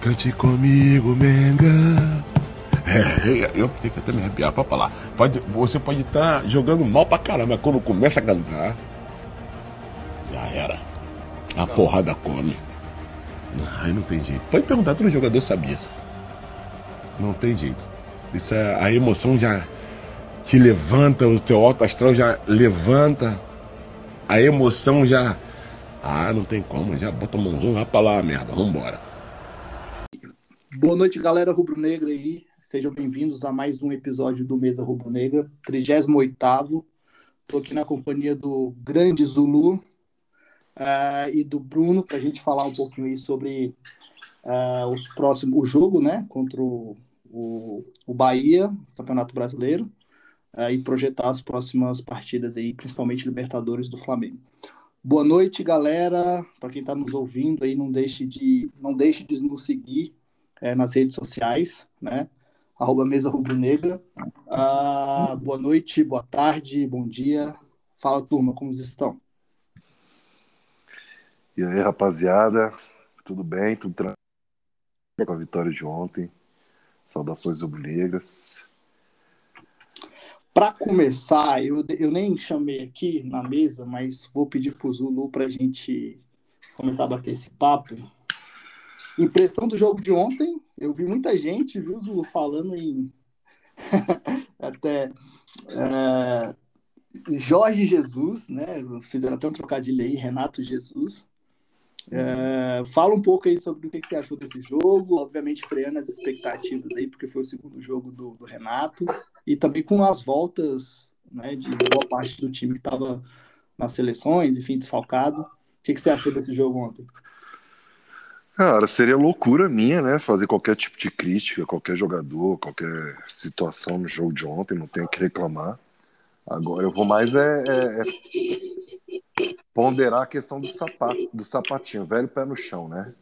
Cante comigo, Menga. É, eu tenho que até me arrepiar pra falar. Pode, você pode estar tá jogando mal pra caramba, mas quando começa a cantar, já era. A porrada come. Aí não tem jeito. Pode perguntar, todo jogador sabe isso. Não tem jeito. Isso é, a emoção já te levanta, o teu alto astral já levanta. A emoção já. Ah, não tem como, já bota a mãozão, vai pra lá, merda, vambora. Boa noite, galera rubro-negra aí. Sejam bem-vindos a mais um episódio do Mesa Rubro-Negra, 38. Estou aqui na companhia do grande Zulu uh, e do Bruno para a gente falar um pouquinho aí sobre uh, os próximos, o jogo, né, contra o, o, o Bahia, Campeonato Brasileiro, uh, e projetar as próximas partidas aí, principalmente Libertadores do Flamengo. Boa noite, galera. Para quem está nos ouvindo aí, não deixe de não deixe de nos seguir é, nas redes sociais, né? arroba Mesa Rubro Negra. Ah, boa noite, boa tarde, bom dia. Fala, turma, como vocês estão? E aí, rapaziada, tudo bem? Tudo tranquilo com a vitória de ontem. Saudações rubro-negras. Para começar, eu, eu nem chamei aqui na mesa, mas vou pedir para o Zulu para a gente começar a bater esse papo. Impressão do jogo de ontem, eu vi muita gente, viu, Zulu, falando em até é, Jorge Jesus, né? Fizeram até um trocadilho aí, Renato Jesus. É, fala um pouco aí sobre o que, você achou desse jogo, obviamente freando as expectativas aí, porque foi o segundo jogo do, do Renato, e também com as voltas né, de boa parte do time que estava nas seleções, enfim, desfalcado. O que, que você achou desse jogo ontem? Cara, seria loucura minha, né? Fazer qualquer tipo de crítica, qualquer jogador, qualquer situação no jogo de ontem, não tenho que reclamar. Agora eu vou mais é, é, é ponderar a questão do sapato, do sapatinho, velho pé no chão, né?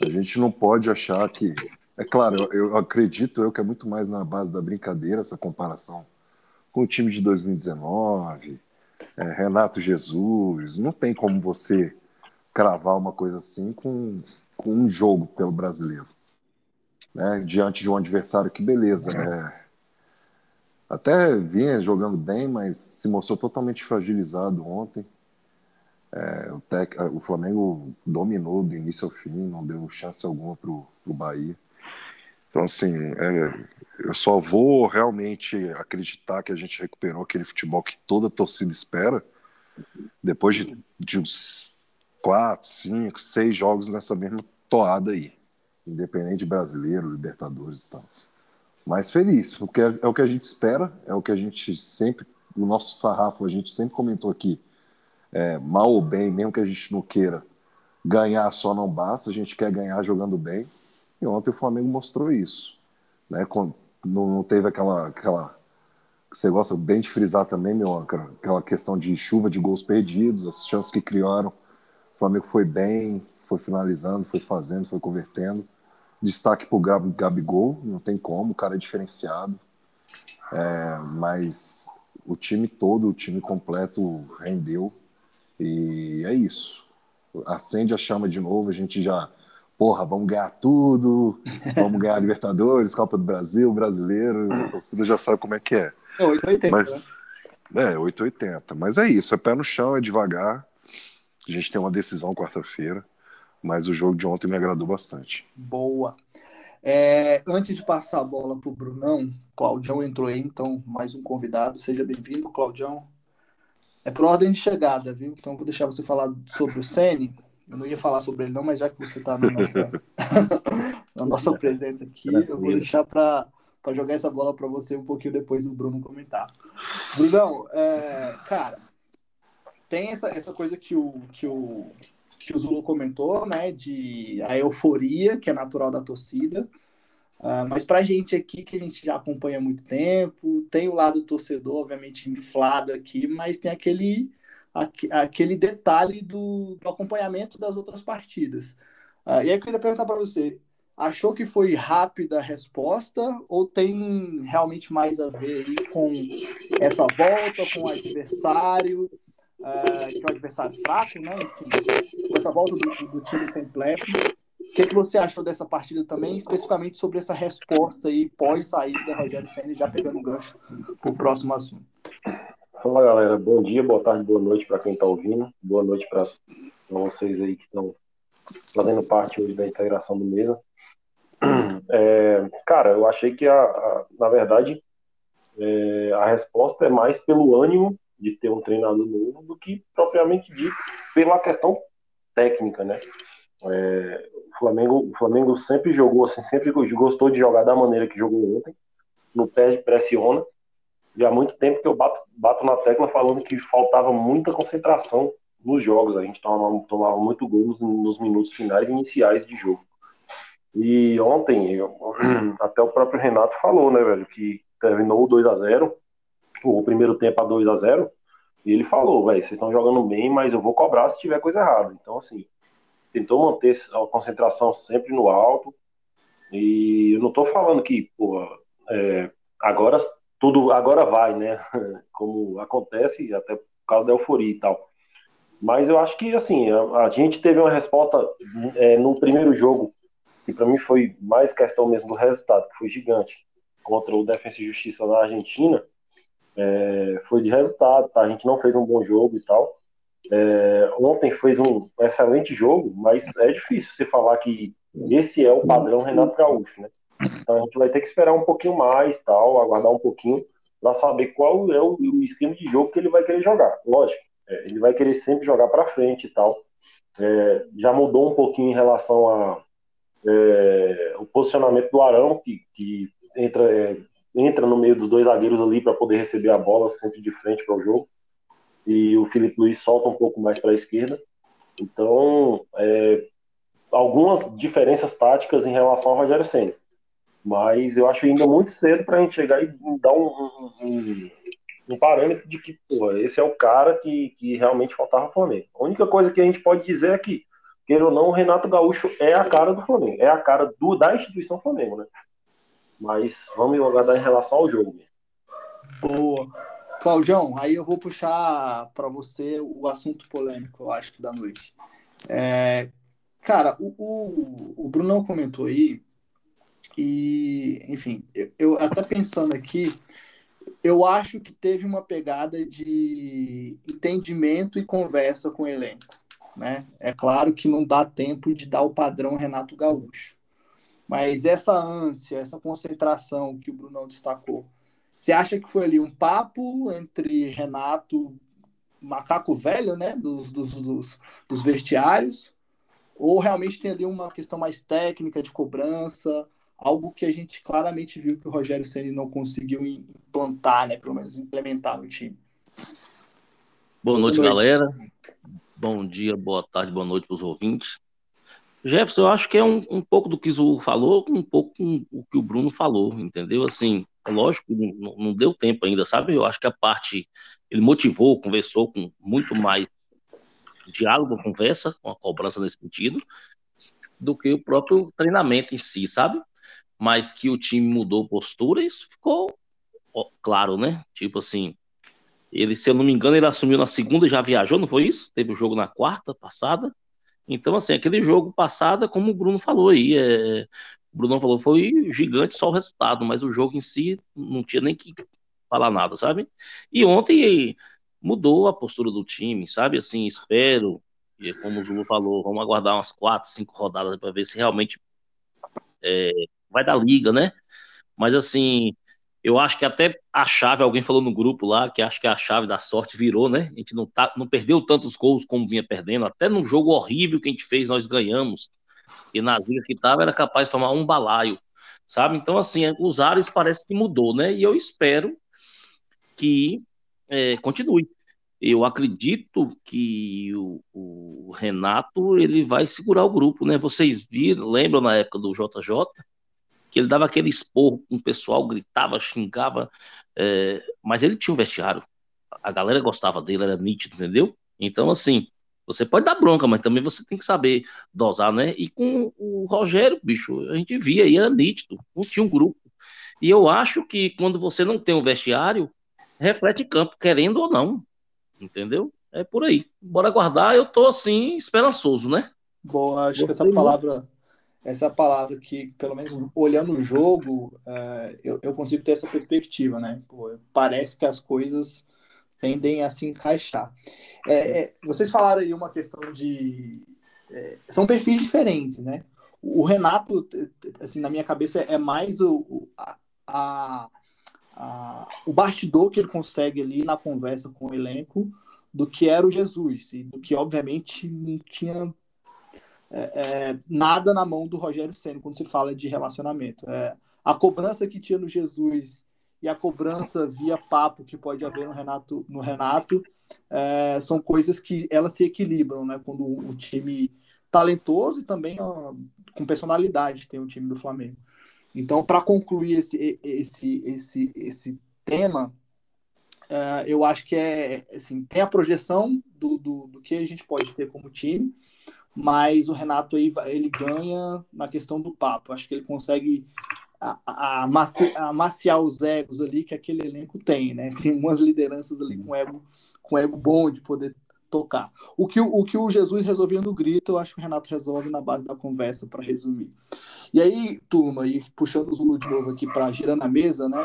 A gente não pode achar que. É claro, eu, eu acredito eu que é muito mais na base da brincadeira essa comparação com o time de 2019, é, Renato Jesus. Não tem como você cravar uma coisa assim com com um jogo pelo brasileiro. Né? Diante de um adversário que, beleza, né? até vinha jogando bem, mas se mostrou totalmente fragilizado ontem. É, o, tec, o, Flamengo dominou do início ao fim, não deu chance alguma para o Bahia. Então, assim, é, eu só vou realmente acreditar que a gente recuperou aquele futebol que toda torcida espera depois de, de uns quatro, cinco, seis jogos nessa mesma toada aí. Independente de brasileiro, Libertadores e tal. Mas feliz, porque é, é o que a gente espera, é o que a gente sempre, o nosso sarrafo, a gente sempre comentou aqui, é, mal ou bem, mesmo que a gente não queira, ganhar só não basta, a gente quer ganhar jogando bem. E ontem o Flamengo mostrou isso. Né? não, não teve aquela, aquela. Você gosta bem de frisar também, meu aquela questão de chuva de gols perdidos, as chances que criaram. O Flamengo foi bem, foi finalizando, foi fazendo, foi convertendo. Destaque para o Gabigol, não tem como, o cara é diferenciado. É, mas o time todo, o time completo rendeu. E é isso. Acende a chama de novo, a gente já. Porra, vamos ganhar tudo, vamos ganhar Libertadores, Copa do Brasil, brasileiro, a torcida já sabe como é que é. É 880. Mas, né? É, 880. Mas é isso, é pé no chão, é devagar. A gente tem uma decisão quarta-feira. Mas o jogo de ontem me agradou bastante. Boa. É, antes de passar a bola para o Brunão, Claudião entrou aí, então mais um convidado. Seja bem-vindo, Claudião. É por ordem de chegada, viu? Então vou deixar você falar sobre o Sene. Eu não ia falar sobre ele, não, mas já que você está na nossa, na nossa presença aqui, eu vou deixar para jogar essa bola para você um pouquinho depois do Bruno comentar. Brunão, é, cara, tem essa, essa coisa que o, que o que o Zulu comentou, né, de a euforia que é natural da torcida. Uh, mas para a gente aqui, que a gente já acompanha há muito tempo, tem o lado torcedor, obviamente, inflado aqui, mas tem aquele, aquele detalhe do, do acompanhamento das outras partidas. Uh, e aí eu queria perguntar para você, achou que foi rápida a resposta ou tem realmente mais a ver com essa volta, com o adversário, uh, que é um adversário fraco, né? Enfim, com essa volta do, do time completo. O que, é que você achou dessa partida também, especificamente sobre essa resposta aí pós-saída, Rogério Senna já pegando o gancho para o próximo assunto? Fala galera, bom dia, boa tarde, boa noite para quem está ouvindo, boa noite para vocês aí que estão fazendo parte hoje da integração do Mesa. É, cara, eu achei que, a, a na verdade, é, a resposta é mais pelo ânimo de ter um treinador novo do que propriamente dito pela questão técnica, né? É, o, Flamengo, o Flamengo sempre jogou assim, sempre gostou de jogar da maneira que jogou ontem, no pé pressiona. E há muito tempo que eu bato, bato na tecla falando que faltava muita concentração nos jogos. A gente tomava, tomava muito gol nos, nos minutos finais e iniciais de jogo. E ontem, eu, até o próprio Renato falou, né, velho, que terminou o 2 a 0 o primeiro tempo a 2 a 0 e ele falou, velho, vocês estão jogando bem, mas eu vou cobrar se tiver coisa errada. Então, assim, tentou manter a concentração sempre no alto. E eu não tô falando que, pô, é, agora tudo agora vai, né? Como acontece, até por causa da euforia e tal. Mas eu acho que, assim, a, a gente teve uma resposta é, no primeiro jogo, que para mim foi mais questão mesmo do resultado, que foi gigante, contra o Defensa e Justiça na Argentina. É, foi de resultado, tá? A gente não fez um bom jogo e tal. É, ontem fez um excelente jogo, mas é difícil você falar que esse é o padrão Renato Gaúcho, né? Então a gente vai ter que esperar um pouquinho mais, tal, aguardar um pouquinho para saber qual é o, o, esquema de jogo que ele vai querer jogar. Lógico, é, ele vai querer sempre jogar para frente e tal. É, já mudou um pouquinho em relação a é, o posicionamento do Arão, que, que entra, é, entra no meio dos dois zagueiros ali para poder receber a bola sempre de frente para o jogo. E o Felipe Luiz solta um pouco mais para a esquerda. Então, é, algumas diferenças táticas em relação ao Rogério Senna. Mas eu acho ainda muito cedo para a gente chegar e dar um, um, um parâmetro de que pô, esse é o cara que, que realmente faltava ao Flamengo. A única coisa que a gente pode dizer é que, queira ou não, o Renato Gaúcho é a cara do Flamengo, é a cara do, da instituição Flamengo, né? Mas vamos aguardar em relação ao jogo. Boa. Claudião, aí eu vou puxar para você o assunto polêmico, eu acho da noite. É, cara, o, o, o Brunão comentou aí e, enfim, eu, eu, até pensando aqui, eu acho que teve uma pegada de entendimento e conversa com o elenco. Né? É claro que não dá tempo de dar o padrão Renato Gaúcho. Mas essa ânsia, essa concentração que o Brunão destacou, você acha que foi ali um papo entre Renato, macaco velho, né, dos, dos, dos, dos vestiários, ou realmente tem ali uma questão mais técnica de cobrança, algo que a gente claramente viu que o Rogério Ceni não conseguiu implantar, né, pelo menos implementar no time. Boa noite, boa noite. galera. Bom dia, boa tarde, boa noite para os ouvintes. Jefferson, eu acho que é um, um pouco do que o Zu falou, um pouco o que o Bruno falou, entendeu? Assim, lógico, não, não deu tempo ainda, sabe? Eu acho que a parte, ele motivou, conversou com muito mais diálogo, conversa, com a cobrança nesse sentido, do que o próprio treinamento em si, sabe? mas que o time mudou postura, isso ficou claro, né? Tipo assim, ele, se eu não me engano, ele assumiu na segunda e já viajou, não foi isso? Teve o jogo na quarta passada. Então, assim, aquele jogo passado, como o Bruno falou aí, é... o Bruno falou, foi gigante só o resultado, mas o jogo em si não tinha nem que falar nada, sabe? E ontem mudou a postura do time, sabe? Assim, espero, e como o Zulu falou, vamos aguardar umas quatro, cinco rodadas para ver se realmente é, vai da liga, né? Mas assim, eu acho que até a chave, alguém falou no grupo lá, que acho que a chave da sorte virou, né? A gente não, tá, não perdeu tantos gols como vinha perdendo, até no jogo horrível que a gente fez, nós ganhamos. E na liga que tava, era capaz de tomar um balaio, sabe? Então, assim, os ares parece que mudou, né? E eu espero que é, continue. Eu acredito que o, o, Renato ele vai segurar o grupo, né? Vocês viram, lembram na época do JJ? Que ele dava aquele esporro com o pessoal, gritava, xingava, é, mas ele tinha um vestiário. A galera gostava dele, era nítido, entendeu? Então, assim, você pode dar bronca, mas também você tem que saber dosar, né? E com o Rogério, bicho, a gente via e era nítido, não tinha um grupo. E eu acho que quando você não tem um vestiário, reflete campo, querendo ou não, entendeu? É por aí. Bora guardar, eu tô assim, esperançoso, né? Bom, acho que essa palavra essa é palavra que, pelo menos olhando o jogo, uh, eu, eu, consigo ter essa perspectiva, né? Pô, parece que as coisas tendem a se encaixar. É, é, vocês falaram aí uma questão de. É, são perfis diferentes, né? O Renato, assim, na minha cabeça, é mais o, a, a, a, o bastidor que ele consegue ali na conversa com o elenco do que era o Jesus, e do que, obviamente, não tinha é, é, nada na mão do Rogério Senna quando se fala de relacionamento. É, a cobrança que tinha no Jesus e a cobrança via papo que pode haver no Renato, no Renato é, são coisas que elas se equilibram, né? Quando o time talentoso e também ó, com personalidade tem o time do Flamengo. Então, para concluir esse, esse, esse, esse tema, uh, eu acho que é assim, tem a projeção do, do, do, que a gente pode ter como time, mas o Renato aí ele ganha na questão do papo. Acho que ele consegue amaciar os egos ali que aquele elenco tem, né? Tem umas lideranças ali com ego, com ego bom de poder tocar. O que o, que o Jesus resolvia no grito, eu acho que o Renato resolve na base da conversa, para resumir. E aí, turma, e puxando o Zulu de novo aqui para girando a mesa, né?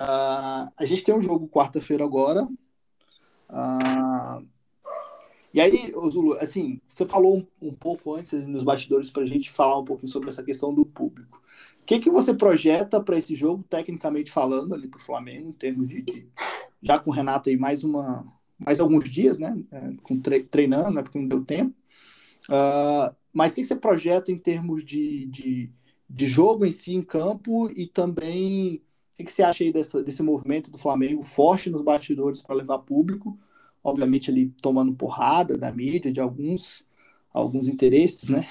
Uh, a gente tem um jogo quarta-feira agora. Uh, e aí, Zulu, assim, você falou um, um pouco antes nos bastidores para a gente falar um pouquinho sobre essa questão do público. O que, que você projeta para esse jogo, tecnicamente falando, ali para o Flamengo, em termos de, de, já com o Renato aí mais uma mais alguns dias, né, é, com tre treinando, né, porque não deu tempo. Uh, mas o que, que você projeta em termos de, de, de, jogo em si em campo e também o que, que você acha aí dessa, desse movimento do Flamengo forte nos bastidores para levar público? Obviamente ali tomando porrada da mídia, de alguns alguns interesses, né?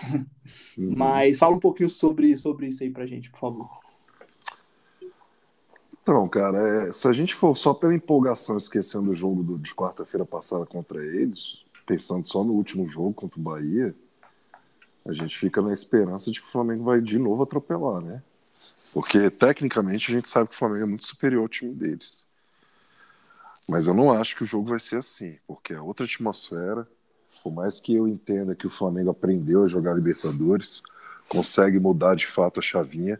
Uhum. Mas fala um pouquinho sobre, sobre isso aí pra gente, por favor. Então, cara, é, se a gente for só pela empolgação, esquecendo o jogo do, de quarta-feira passada contra eles, pensando só no último jogo contra o Bahia, a gente fica na esperança de que o Flamengo vai de novo atropelar, né? Porque tecnicamente a gente sabe que o Flamengo é muito superior ao time deles. Mas eu não acho que o jogo vai ser assim, porque é outra atmosfera. Por mais que eu entenda que o Flamengo aprendeu a jogar Libertadores, consegue mudar de fato a chavinha,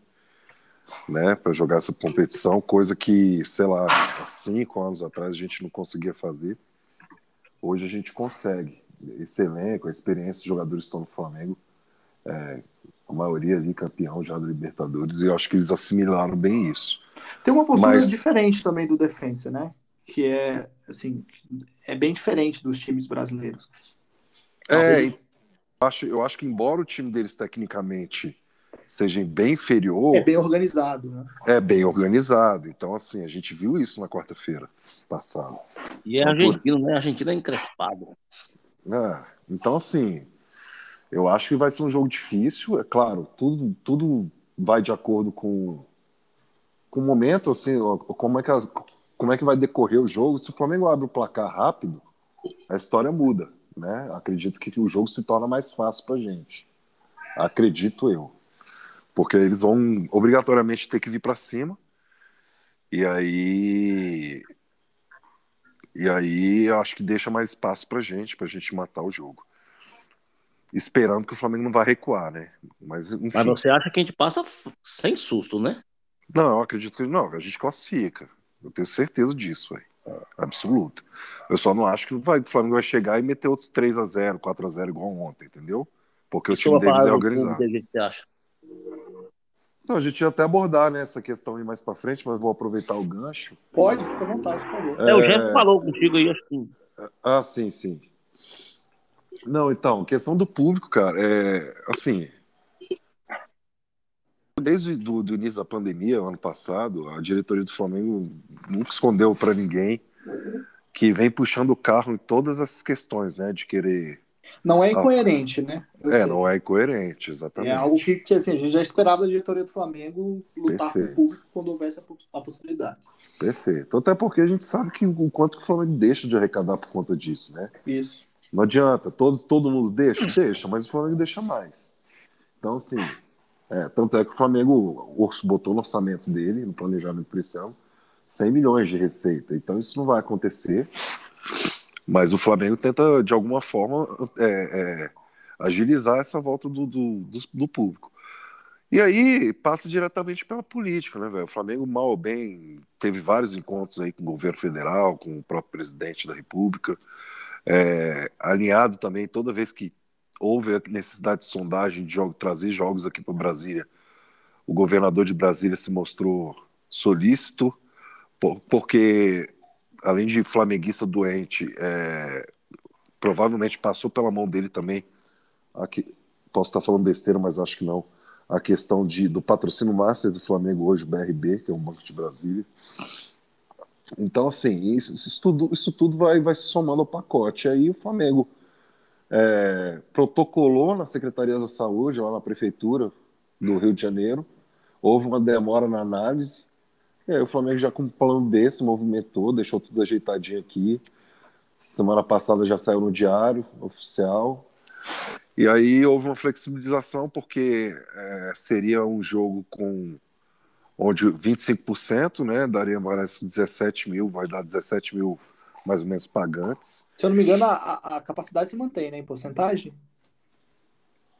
né, para jogar essa competição, coisa que, sei lá, há cinco anos atrás a gente não conseguia fazer. Hoje a gente consegue. Esse elenco, a experiência dos jogadores estão no Flamengo, é, a maioria ali campeão já da Libertadores, e eu acho que eles assimilaram bem isso. Tem uma postura Mas... diferente também do defensa, né? Que é assim é bem diferente dos times brasileiros. É, eu acho, eu acho que embora o time deles tecnicamente seja bem inferior, é bem organizado, né? É bem organizado. Então assim a gente viu isso na quarta-feira passada. E é argentino, né? A Argentina é encrespado. É, então assim eu acho que vai ser um jogo difícil. É claro, tudo tudo vai de acordo com com o momento, assim, como é que a, como é que vai decorrer o jogo. Se o Flamengo abre o placar rápido, a história muda, né? Acredito que o jogo se torna mais fácil para gente. Acredito eu, porque eles vão obrigatoriamente ter que vir para cima. E aí, e aí eu acho que deixa mais espaço para gente, para gente matar o jogo. Esperando que o Flamengo não vá recuar, né? Mas, enfim. Mas você acha que a gente passa sem susto, né? Não, eu acredito que não, a gente classifica. Eu tenho certeza disso, velho. Absoluta. Eu só não acho que vai, o Flamengo vai chegar e meter outro 3 a 0 4 a 0 igual ontem, entendeu? Porque o time deles é organizado. Que você acha? Não, a gente ia até abordar né, essa questão aí mais pra frente, mas vou aproveitar o gancho. Pode, fica à vontade, por favor. É, é o Jeff falou contigo aí, acho que. Ah, sim, sim. Não, então, questão do público, cara, é assim, Desde do, do início da pandemia, ano passado, a diretoria do Flamengo nunca escondeu para ninguém que vem puxando o carro em todas essas questões, né? De querer. Não é incoerente, ah, né? Eu é, sei. não é incoerente, exatamente. É algo que, que, assim, a gente já esperava da diretoria do Flamengo lutar Perfeito. com o público quando houvesse a, possibilidade. Perfeito. Até porque a gente sabe que o quanto que o Flamengo deixa de arrecadar por conta disso, né? Isso. Não adianta, todos, todo mundo deixa? Deixa, mas o Flamengo deixa mais. Então, assim, é, tanto é que o Flamengo, botou no orçamento dele, no planejamento para esse ano, 100 milhões de receita. Então isso não vai acontecer. Mas o Flamengo tenta, de alguma forma, é, é, agilizar essa volta do, do, do, do público. E aí passa diretamente pela política, né, velho? O Flamengo, mal ou bem, teve vários encontros aí com o governo federal, com o próprio presidente da República, é, alinhado também toda vez que houve a necessidade de sondagem de jogo, trazer jogos aqui para Brasília, o governador de Brasília se mostrou solícito, por, porque além de flamenguista doente, é, provavelmente passou pela mão dele também. Aqui, posso estar falando besteira, mas acho que não a questão de, do patrocínio master do Flamengo hoje, o BRB, que é um banco de Brasília. Então, assim, isso, isso, tudo, isso tudo vai, vai se somando ao pacote. Aí o Flamengo é, protocolou na Secretaria da Saúde, lá na Prefeitura do Rio de Janeiro, houve uma demora na análise, e aí o Flamengo já com um plano B se movimentou, deixou tudo ajeitadinho aqui. Semana passada já saiu no diário oficial. E aí houve uma flexibilização porque é, seria um jogo com onde 25%, né, daria mais 17 mil, vai dar 17 mil mais ou menos pagantes. Se eu não me engano, a, a capacidade se mantém, né, em porcentagem?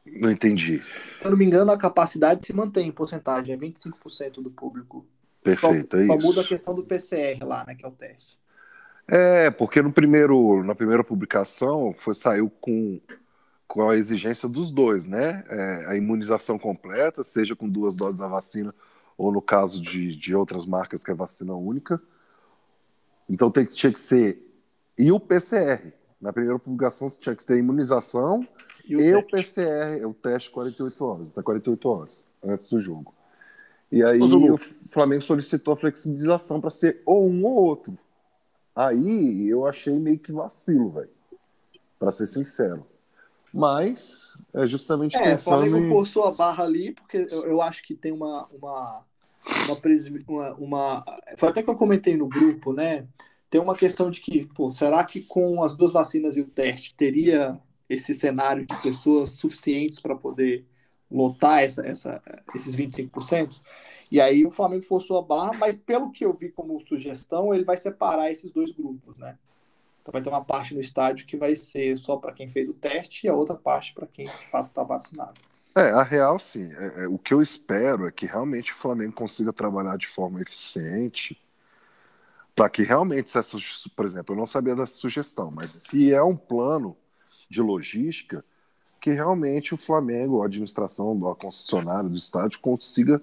Não entendi. Se eu não me engano, a capacidade se mantém em porcentagem, é 25% do público. Perfeito, só, é só muda a questão do PCR lá, né, que é o teste. É, porque no primeiro, na primeira publicação foi saiu com com a exigência dos dois, né? É, a imunização completa, seja com duas doses da vacina ou no caso de, de outras marcas que é vacina única. Então tem, tinha que ser. E o PCR. Na primeira publicação você tinha que ter imunização e o, e o PCR, o teste 48 horas, até 48 horas antes do jogo. E aí o Flamengo solicitou a flexibilização para ser ou um ou outro. Aí eu achei meio que vacilo, velho. Para ser sincero. Mas é justamente é, pensando. O Flamengo em... forçou a barra ali, porque eu, eu acho que tem uma, uma, uma, uma, Foi até que eu comentei no grupo, né? Tem uma questão de que, pô, será que com as duas vacinas e o teste teria esse cenário de pessoas suficientes para poder lotar essa, essa, esses 25%? E aí o Flamengo forçou a barra, mas pelo que eu vi como sugestão, ele vai separar esses dois grupos, né? Então vai ter uma parte no estádio que vai ser só para quem fez o teste e a outra parte para quem está vacinado. É, a real sim. É, é, o que eu espero é que realmente o Flamengo consiga trabalhar de forma eficiente para que realmente, essa, por exemplo, eu não sabia dessa sugestão, mas se é um plano de logística, que realmente o Flamengo, a administração da concessionária do estádio, consiga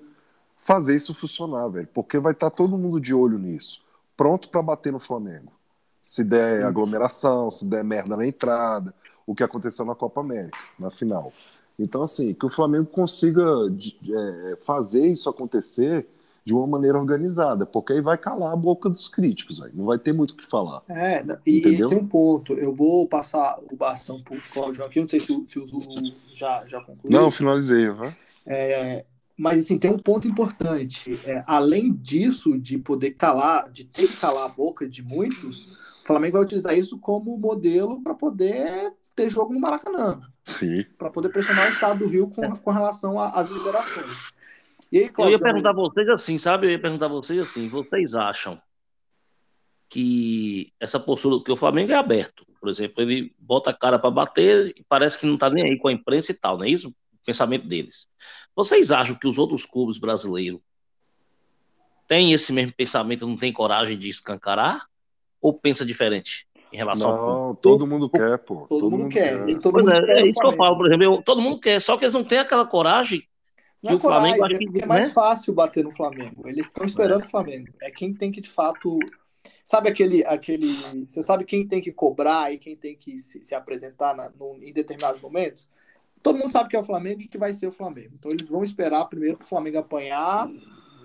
fazer isso funcionar, velho. Porque vai estar tá todo mundo de olho nisso, pronto para bater no Flamengo se der aglomeração, se der merda na entrada, o que aconteceu na Copa América, na final. Então, assim, que o Flamengo consiga é, fazer isso acontecer de uma maneira organizada, porque aí vai calar a boca dos críticos, não vai ter muito o que falar. É, e, tem um ponto, eu vou passar o bastão para o Claudio aqui, não sei se, se o Zulu já, já concluiu. Não, finalizei. Uhum. É, mas assim, tem um ponto importante. É, além disso, de poder calar, de ter que calar a boca de muitos, o Flamengo vai utilizar isso como modelo para poder ter jogo no Maracanã. Sim. Para poder pressionar o estado do Rio com, com relação às liberações. E aí, Cláudio, eu ia perguntar a vocês assim, sabe? Eu ia perguntar a vocês assim: vocês acham que essa postura, que o Flamengo é aberto, por exemplo, ele bota a cara para bater e parece que não está nem aí com a imprensa e tal, não é isso? O pensamento deles. Vocês acham que os outros clubes brasileiros têm esse mesmo pensamento, não têm coragem de escancarar? ou pensa diferente em relação não, ao todo mundo quer, pô. Todo, todo mundo, quer. quer. Todo mundo é, quer é, isso que eu falo, por exemplo, eu, todo mundo quer, só que eles não têm aquela coragem não é que é o coragem, Flamengo acho que, é mais né? fácil bater no Flamengo. Eles estão esperando é. o Flamengo. É quem tem que de fato sabe aquele aquele você sabe quem tem que cobrar e quem tem que se, se apresentar na, no, em determinados momentos todo mundo sabe que é o Flamengo e que vai ser o Flamengo então eles vão esperar primeiro para o Flamengo apanhar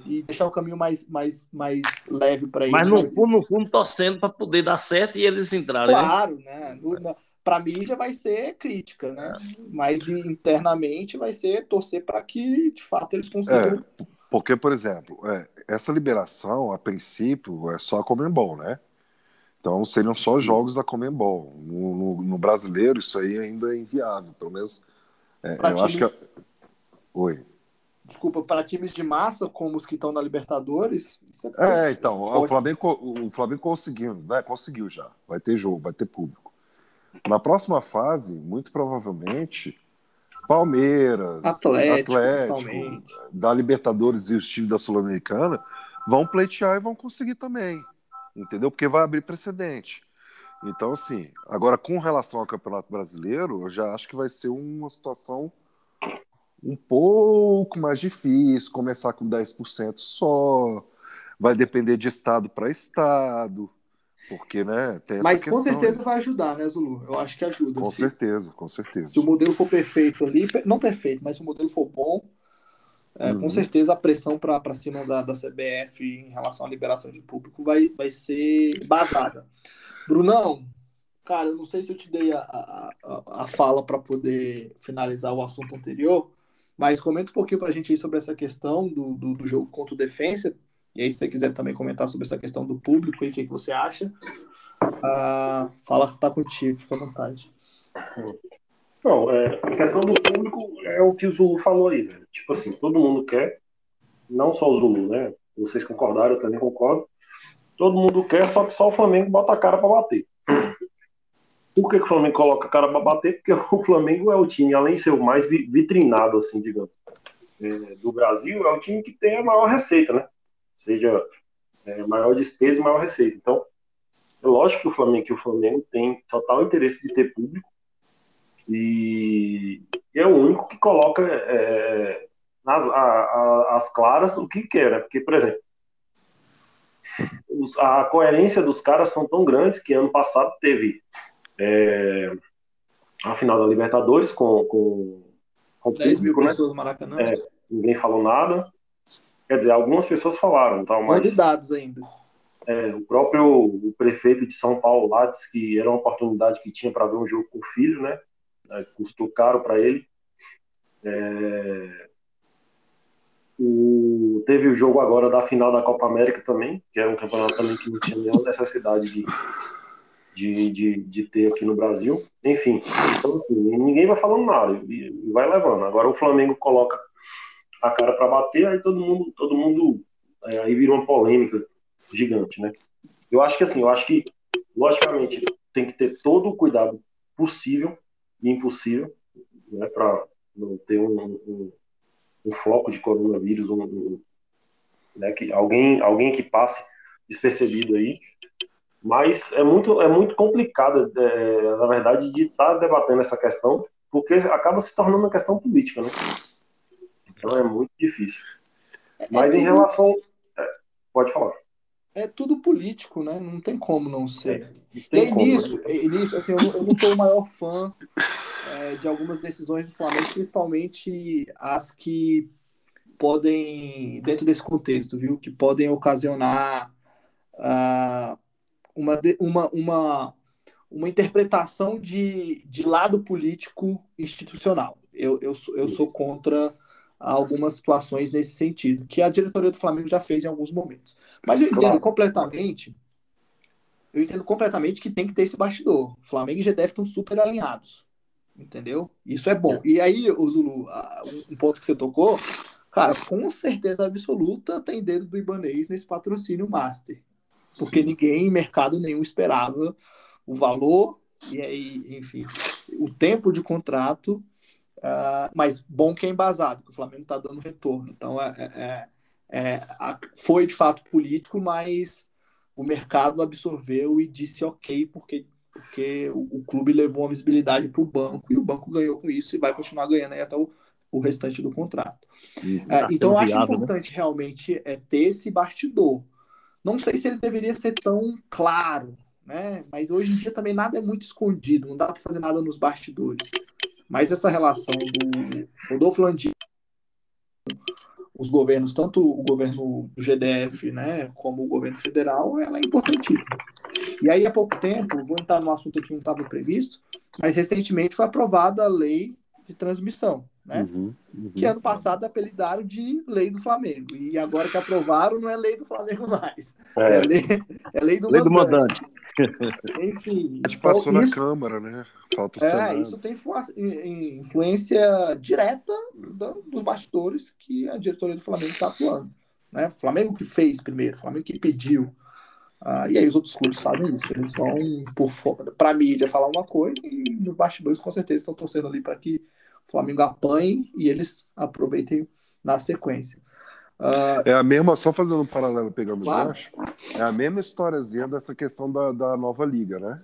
e deixar o caminho mais, mais, mais leve para eles. Mas no fundo, no fundo, torcendo para poder dar certo e eles entrarem. Né? Claro, né? né? Para mim já vai ser crítica, né? Mas internamente vai ser torcer para que de fato eles consigam. É, porque, por exemplo, é, essa liberação, a princípio, é só a Comembol, né? Então seriam só jogos da Comembol. No, no, no brasileiro, isso aí ainda é inviável. Pelo menos. É, eu times... acho que. Oi desculpa, para times de massa, como os que estão na Libertadores. É, é, então, pode... o Flamengo, o Flamengo conseguiu, né? Conseguiu já. Vai ter jogo, vai ter público. Na próxima fase, muito provavelmente, Palmeiras, Atlético, Atlético da Libertadores e os times da Sul-Americana vão pleitear e vão conseguir também. Entendeu? Porque vai abrir precedente. Então, assim, agora com relação ao Campeonato Brasileiro, eu já acho que vai ser uma situação um pouco mais difícil, começar com 10% só, vai depender de estado para estado, porque, né, tem essa Mas com certeza aí. vai ajudar, né, Zulu? Eu acho que ajuda. Com certeza, com certeza. se o modelo for perfeito ali, não perfeito, mas se o modelo for bom, é, Uhum. com certeza a pressão para cima da, da CBF em relação à liberação de público vai, vai ser basada. Brunão, cara, eu não sei se eu te dei a, a- a fala para poder finalizar o assunto anterior, mas comenta um pouquinho para a gente aí sobre essa questão do, do, do jogo contra o Defensa. E aí, se você quiser também comentar sobre essa questão do público e o que, que você acha, ah, fala tá contigo, fica à vontade. Não, é, a questão do público é o que o Zulu falou aí, velho. Tipo assim, todo mundo quer, não só o Zulu, né? Vocês concordaram, eu também concordo. Todo mundo quer, só que só o Flamengo bota a cara pra bater. Por que, que o Flamengo coloca a cara pra bater? Porque o Flamengo é o time, além de ser o mais vi- vitrinado, assim, digamos, é, do Brasil, é o time que tem a maior receita, né? Seja é, maior despesa e maior receita. Então, é lógico que o Flamengo, que o Flamengo tem total interesse de ter público e é o único que coloca é, nas, a- a- as claras o que quer, né? Porque, por exemplo, os- a coerência dos caras são tão grandes que ano passado teve é, a final da Libertadores com, com, com 10 mil né? pessoas no Maracanã. É, Ninguém falou nada. Quer dizer, algumas pessoas falaram, tal, Mas... mas de dados ainda. é, o próprio o prefeito de São Paulo lá disse que era uma oportunidade que tinha para ver um jogo com o filho, né? É, Custou caro para ele. É, o- teve o jogo agora da final da Copa América também, que era um campeonato também que não tinha nenhuma necessidade de, de, de, de ter aqui no Brasil. Enfim, então assim, ninguém vai falando nada e, e vai levando. Agora o Flamengo coloca a cara para bater, aí todo mundo, todo mundo é, aí vira uma polêmica gigante, né? Eu acho que assim, eu acho que logicamente tem que ter todo o cuidado possível e impossível, né, para não ter um, um, um foco de coronavírus, um, um, né, que alguém, alguém que passe despercebido aí. Mas é muito, é muito complicado, é, na verdade, de estar tá debatendo essa questão, porque acaba se tornando uma questão política, né? Então é muito difícil. Mas é em relação. é, pode falar. É tudo político, né? Não tem como não ser. Não E como, né? nisso, nisso assim, eu, não, eu não sou o maior fã é, de algumas decisões do Flamengo, principalmente as que podem, dentro desse contexto, viu? Que podem ocasionar ah, uma, uma, uma, uma interpretação de, de lado político institucional. Eu, eu, sou, eu sou contra algumas situações nesse sentido, que a diretoria do Flamengo já fez em alguns momentos. Mas eu entendo Claro. completamente, eu entendo completamente que tem que ter esse bastidor. Flamengo e GDF estão super alinhados, entendeu? Isso é bom. E aí, o Zulu, um ponto que você tocou, cara, com certeza absoluta tem dedo do Ibanês nesse patrocínio master porque ninguém, em mercado nenhum, esperava o valor e aí, enfim, o tempo de contrato, ah, mas bom que é embasado, que o Flamengo está dando retorno. Então, é, é- é- a- foi de fato político, mas o mercado absorveu e disse ok, porque, porque o, o clube levou uma visibilidade para o banco e o banco ganhou com isso e vai continuar ganhando aí até o, o restante do contrato. É, Tá então, eu acho viável, né? importante realmente é ter esse bastidor. Não sei se ele deveria ser tão claro, né? Mas hoje em dia também nada é muito escondido, não dá para fazer nada nos bastidores. Mas essa relação do Rodolfo Landim, os governos, tanto o governo do GDF, né, como o governo federal, ela é importantíssima. E aí, há pouco tempo, vou entrar num assunto que não estava previsto, mas recentemente foi aprovada a lei de transmissão, né? Uhum, uhum. que ano passado apelidaram de lei do Flamengo. E agora que aprovaram, não é lei do Flamengo mais. É, É, lei, é lei do Lei do mandante. mandante. Enfim. A gente então, passou na isso, Câmara, né? Falta o é, Senado. isso tem influ- in- influência direta dos bastidores que a diretoria do Flamengo está atuando. Né? O Flamengo que fez primeiro, o Flamengo que pediu. Uh, e aí os outros clubes fazem isso. Eles vão por para a mídia falar uma coisa e nos bastidores com certeza estão torcendo ali para que o Flamengo apanhe e eles aproveitem na sequência. Uh, é a mesma, só fazendo um paralelo, pegando claro. gancho, é a mesma historiazinha dessa questão da, da nova liga, né?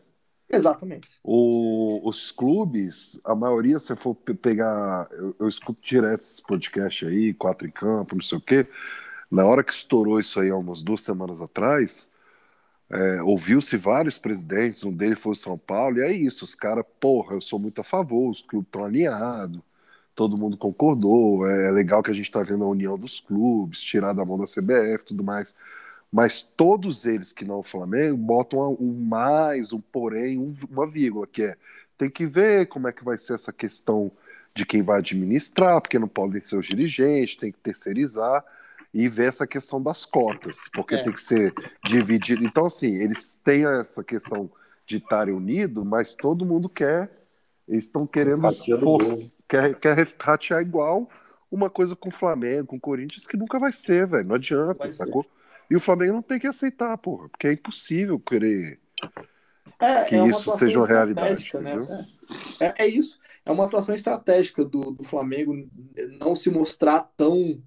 Exatamente. O, os clubes, a maioria, se for pegar. Eu, eu, escuto direto esse podcast aí, quatro em campo, não sei o quê. Na hora que estourou isso aí, há umas duas semanas atrás, é, ouviu-se vários presidentes, um deles foi o São Paulo, e é isso, os caras, porra, eu sou muito a favor, os clubes estão alinhados, todo mundo concordou, é, é legal que a gente está vendo a união dos clubes, tirar da mão da CBF tudo mais. Mas todos eles que não o Flamengo botam um mais, um porém, um, uma vírgula, que é tem que ver como é que vai ser essa questão de quem vai administrar, porque não podem ser os dirigentes, tem que terceirizar e ver essa questão das cotas, porque é. tem que ser dividido. Então, assim, eles têm essa questão de estarem unidos, mas todo mundo quer, eles estão querendo força, quer, quer ratear igual uma coisa com o Flamengo, com o Corinthians, que nunca vai ser, velho. Não adianta, vai sacou? Ser. E o Flamengo não tem que aceitar, porra, porque é impossível querer é, que é isso seja uma realidade. Né? É, é, isso. É uma atuação estratégica do, do Flamengo não se mostrar tão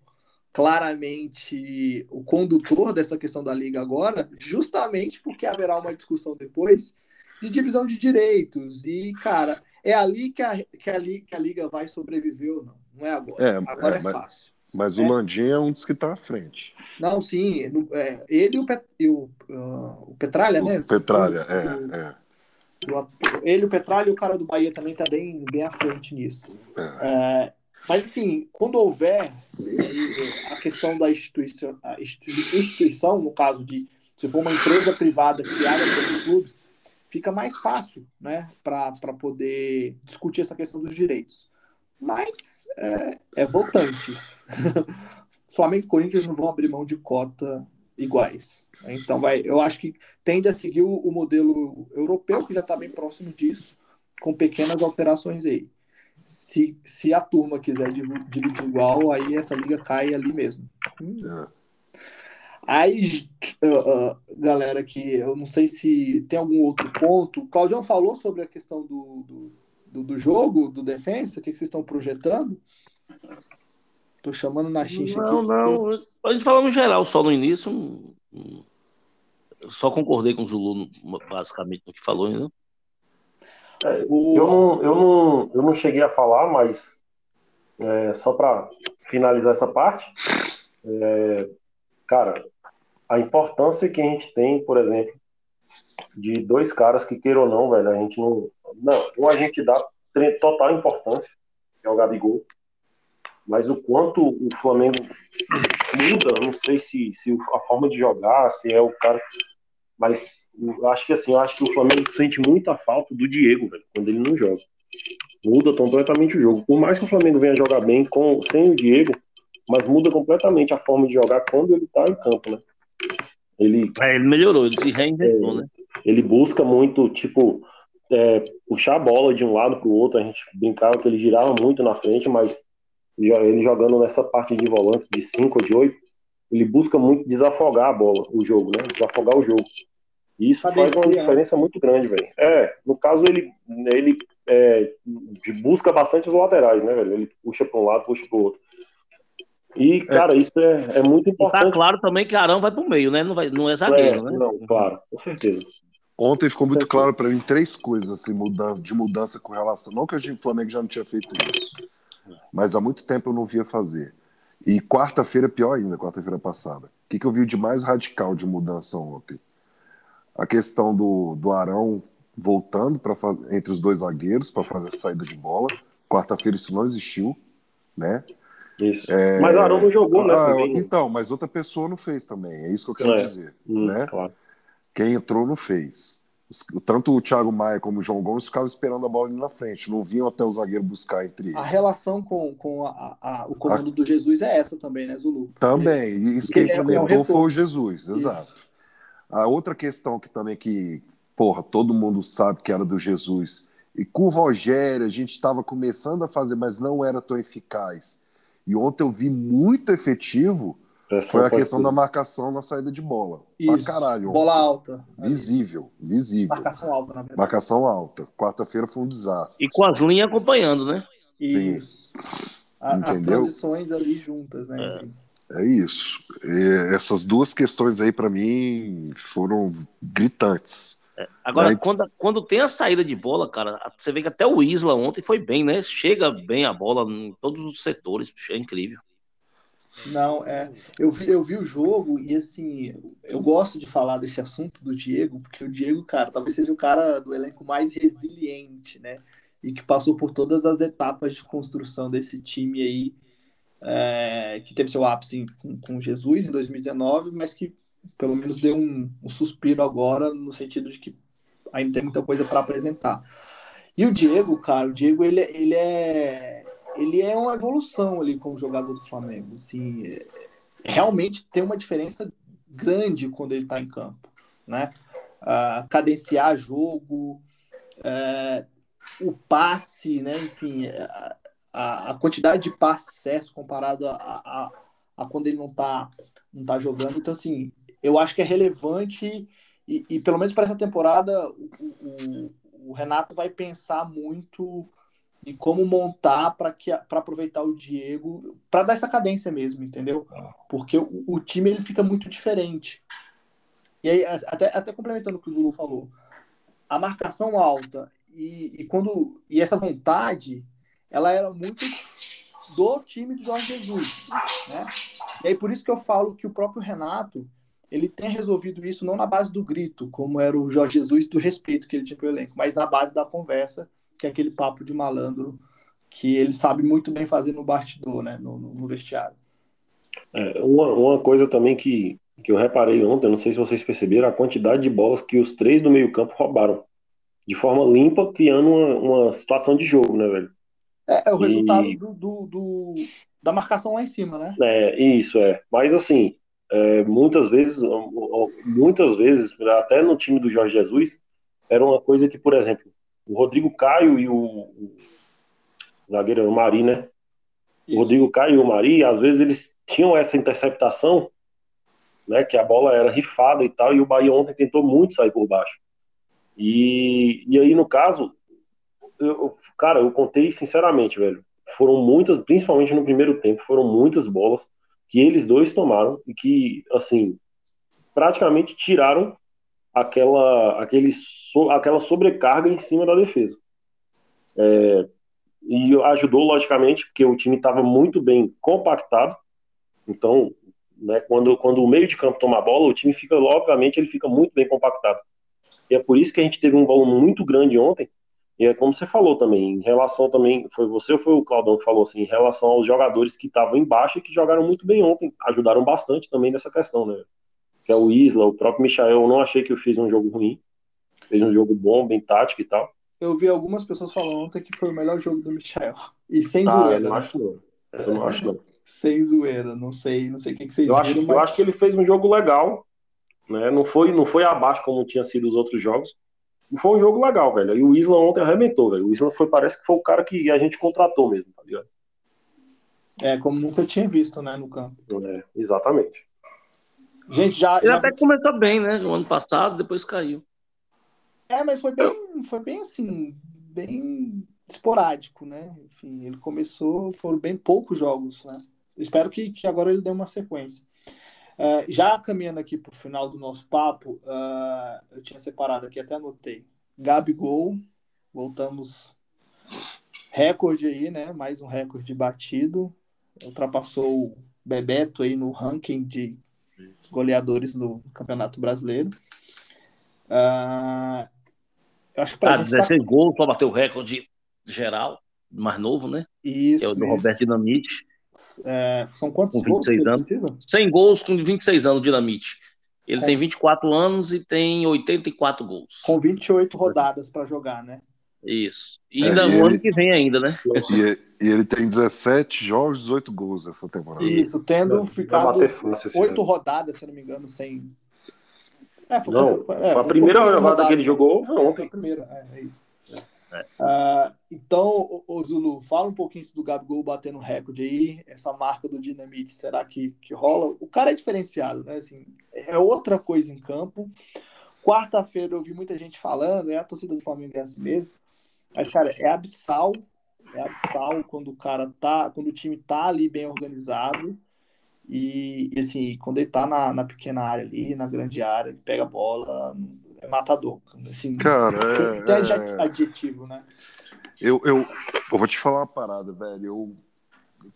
claramente o condutor dessa questão da liga agora, justamente porque haverá uma discussão depois de divisão de direitos. E, cara, é ali que a, que a, que a liga vai sobreviver ou não. Não é agora. É, agora é, é mas, fácil. Mas o é. Landim é um dos que está à frente. Não, sim. É, ele e o, Pet, e o, uh, o Petralha, né? O Petralha, o, é, é. Ele, o Petralha e o cara do Bahia também tá bem, bem à frente nisso. É. mas, assim, quando houver a questão da instituição, instituição, no caso de se for uma empresa privada criada pelos clubes, fica mais fácil né, para poder discutir essa questão dos direitos mas é, é votantes. Flamengo e Corinthians não vão abrir mão de cota iguais. Então vai, eu acho que tende a seguir o, o modelo europeu, que já está bem próximo disso, com pequenas alterações aí. Se, se a turma quiser dividir igual, aí essa liga cai ali mesmo. Hum. Aí, uh, uh, galera, que eu não sei se tem algum outro ponto. O Claudião falou sobre a questão do, do do, do jogo, do defensa? O que, que vocês estão projetando? Tô chamando na xincha Não, aqui. não. A gente falou no geral, só no início. Só concordei com o Zulu, basicamente, no que falou, né? É, eu, não, eu, não, eu não cheguei a falar, mas é, só para finalizar essa parte, é, cara, a importância que a gente tem, por exemplo, de dois caras que, queira ou não, velho, a gente não. Não, um a gente dá total importância, que é o Gabigol. Mas o quanto o Flamengo muda, não sei se, se a forma de jogar, se é o cara. Mas eu acho que assim, eu acho que o Flamengo sente muita falta do Diego, velho, quando ele não joga. Muda completamente o jogo. Por mais que o Flamengo venha jogar bem com, sem o Diego, mas muda completamente a forma de jogar quando ele tá em campo, né? Ele, é, ele melhorou, ele se reinventou, é, né? Ele busca muito, tipo, é, puxar a bola de um lado para o outro. A gente brincava que ele girava muito na frente, mas ele jogando nessa parte de volante de 5 ou de 8, ele busca muito desafogar a bola, o jogo, né? Desafogar o jogo. E isso faz uma né? diferença muito grande, velho. É, no caso, ele, ele é, busca bastante os laterais, né, velho? Ele puxa para um lado, puxa para o outro. E, é. cara, é. isso é, é muito importante. E tá claro também que Arão vai pro meio, né? Não, vai, não é zagueiro, é, né? Não, claro, com certeza. Ontem ficou muito claro para mim três coisas assim, de mudança com relação. Não que a gente, o Flamengo já não tinha feito isso, mas há muito tempo eu não via fazer. E quarta-feira, pior ainda, quarta-feira passada. O que, que eu vi de mais radical de mudança ontem? A questão do, do Arão voltando para entre os dois zagueiros para fazer a saída de bola. Quarta-feira isso não existiu, né? Isso. É... Mas Arão não jogou, né? Ah, então, mas outra pessoa não fez também. É isso que eu quero é. dizer, hum, né? Claro. Quem entrou não fez. Tanto o Thiago Maia como o João Gomes ficavam esperando a bola ali na frente, não vinham até o zagueiro buscar entre eles. A relação com, com a, a, o comando a... do Jesus é essa também, né, Zulu? Também, isso que implementou é foi o Jesus, exato. Isso. A outra questão que também que, porra, todo mundo sabe que era do Jesus, e com o Rogério a gente estava começando a fazer, mas não era tão eficaz. E ontem eu vi muito efetivo Foi a questão da marcação na saída de bola. Isso. Pra caralho. Bola alta. Visível, visível. Marcação alta, na verdade. Marcação alta. Quarta-feira foi um desastre. E com as linhas acompanhando, né? Isso. A- as transições ali juntas, né? É. É isso. E essas duas questões aí, pra mim, foram gritantes. Agora, Aí- quando, quando tem a saída de bola, cara, você vê que até o Isla ontem foi bem, né? Chega bem a bola em todos os setores, é incrível. Não, é. Eu vi, eu vi o jogo e assim, eu gosto de falar desse assunto do Diego, porque o Diego, cara, talvez seja o cara do elenco mais resiliente, né? E que passou por todas as etapas de construção desse time aí, é, que teve seu ápice com, com Jesus em 2019, mas que pelo menos deu um, um suspiro agora, no sentido de que ainda tem muita coisa para apresentar. E o Diego, cara, o Diego, ele, ele é ele é uma evolução ali como jogador do Flamengo. Assim, é- realmente tem uma diferença grande quando ele está em campo, né? Ah, cadenciar jogo, é, o passe, né? Enfim, a, a- a quantidade de passes certos comparado a, a, a quando ele não está não tá jogando. Então, assim, eu acho que é relevante e, e pelo menos para essa temporada o, o, o Renato vai pensar muito e como montar para que para aproveitar o Diego para dar essa cadência mesmo, entendeu? Porque o, o time ele fica muito diferente. E aí até, até complementando o que o Zulu falou, a marcação alta e, e quando e essa vontade, ela era muito do time do Jorge Jesus, né? E aí por isso que eu falo que o próprio Renato ele tem resolvido isso não na base do grito, como era o Jorge Jesus do respeito que ele tinha pelo elenco, mas na base da conversa que é aquele papo de malandro que ele sabe muito bem fazer no bastidor, né, no, no- vestiário. É, uma, uma coisa também que, que eu reparei ontem, não sei se vocês perceberam, a quantidade de bolas que os três do meio-campo roubaram. De forma limpa, criando uma, uma situação de jogo, né, velho? É, é o E- resultado do, do- do- da marcação lá em cima, né? É, isso, é. Mas assim, é, muitas vezes, muitas vezes, até no time do Jorge Jesus, era uma coisa que, por exemplo, o Rodrigo Caio e o, o zagueiro era o Mari, né? O Isso. Rodrigo Caio e o Mari, às vezes eles tinham essa interceptação, né? Que a bola era rifada e tal, e o Bahia ontem tentou muito sair por baixo. E, e aí, no caso, eu- cara, eu contei sinceramente, velho. Foram muitas, principalmente no primeiro tempo, foram muitas bolas que eles dois tomaram e que, assim, praticamente tiraram aquela, aquele, so- aquela sobrecarga em cima da defesa. É, e ajudou, logicamente, porque o time estava muito bem compactado. Então, né, quando, quando o meio de campo toma a bola, o time fica, obviamente, ele fica muito bem compactado. E é por isso que a gente teve um volume muito grande ontem. E é como você falou também, em relação também, foi você ou foi o Claudão que falou assim, em relação aos jogadores que estavam embaixo e que jogaram muito bem ontem, ajudaram bastante também nessa questão, né? Que é o Isla, o próprio Michael, eu não achei que eu fiz um jogo ruim, fez um jogo bom, bem tático e tal. Eu vi algumas pessoas falando ontem que foi o melhor jogo do Michel. E sem Ah, eu zoeira. não né? acho não. Eu não acho não. Sem zoeira. Não sei, não sei o que, que vocês Eu acho, viram, eu mas acho que ele fez um jogo legal, né? Não foi, não foi abaixo como tinha sido os outros jogos. E foi um jogo legal, velho. E o Isla ontem arrebentou, velho. O Isla foi, parece que foi o cara que a gente contratou mesmo, tá ligado? é como nunca tinha visto, né, no campo. É, exatamente. Gente, já, Ele já até começou bem, né? No ano passado, depois caiu. É, mas foi bem, foi bem assim, bem esporádico, né? Enfim, ele começou, foram bem poucos jogos, né? Espero que, que agora ele dê uma sequência. É, já caminhando aqui para o final do nosso papo, ah, eu tinha separado aqui, até anotei. Gabigol, voltamos recorde aí, né? Mais um recorde batido. Ultrapassou o Bebeto aí no ranking de goleadores do Campeonato Brasileiro. Ah, eu acho que Ah, gente tá- 16 gols para bater o recorde geral, mais novo, né? Isso, Que é o do isso. Roberto Dinamite. É, são quantos Com gols que 26 ele anos. precisa? 100 gols com 26 anos, Dinamite. Ele Com- tem 24 anos e tem 84 gols. Com 28 rodadas para jogar, né? Isso. E É, ainda e no ele- ano que vem ainda, né? E, e ele tem 17 jogos, 18 gols essa temporada. Isso, tendo Vai ficado oito rodadas, se não me engano, sem. É, Não, foi, foi a primeira poucas rodada que ele jogou foi É, ontem. Foi a primeira, é, é isso. É. Uh, então, ô, Zulu, fala um pouquinho do Gabigol batendo recorde aí, essa marca do Dinamite, será que, que rola? O cara é diferenciado, né? Assim, é outra coisa em campo. Quarta-feira eu vi muita gente falando, é a torcida do Flamengo é assim mesmo. Mas, cara, é abissal, é abissal quando o cara tá, quando o time tá ali bem organizado. E, e assim, quando ele tá na, na pequena área ali, na grande área, ele pega a bola, é matador. Assim, cara, é, é adjetivo, né? Eu, eu, eu vou te falar uma parada, velho. Eu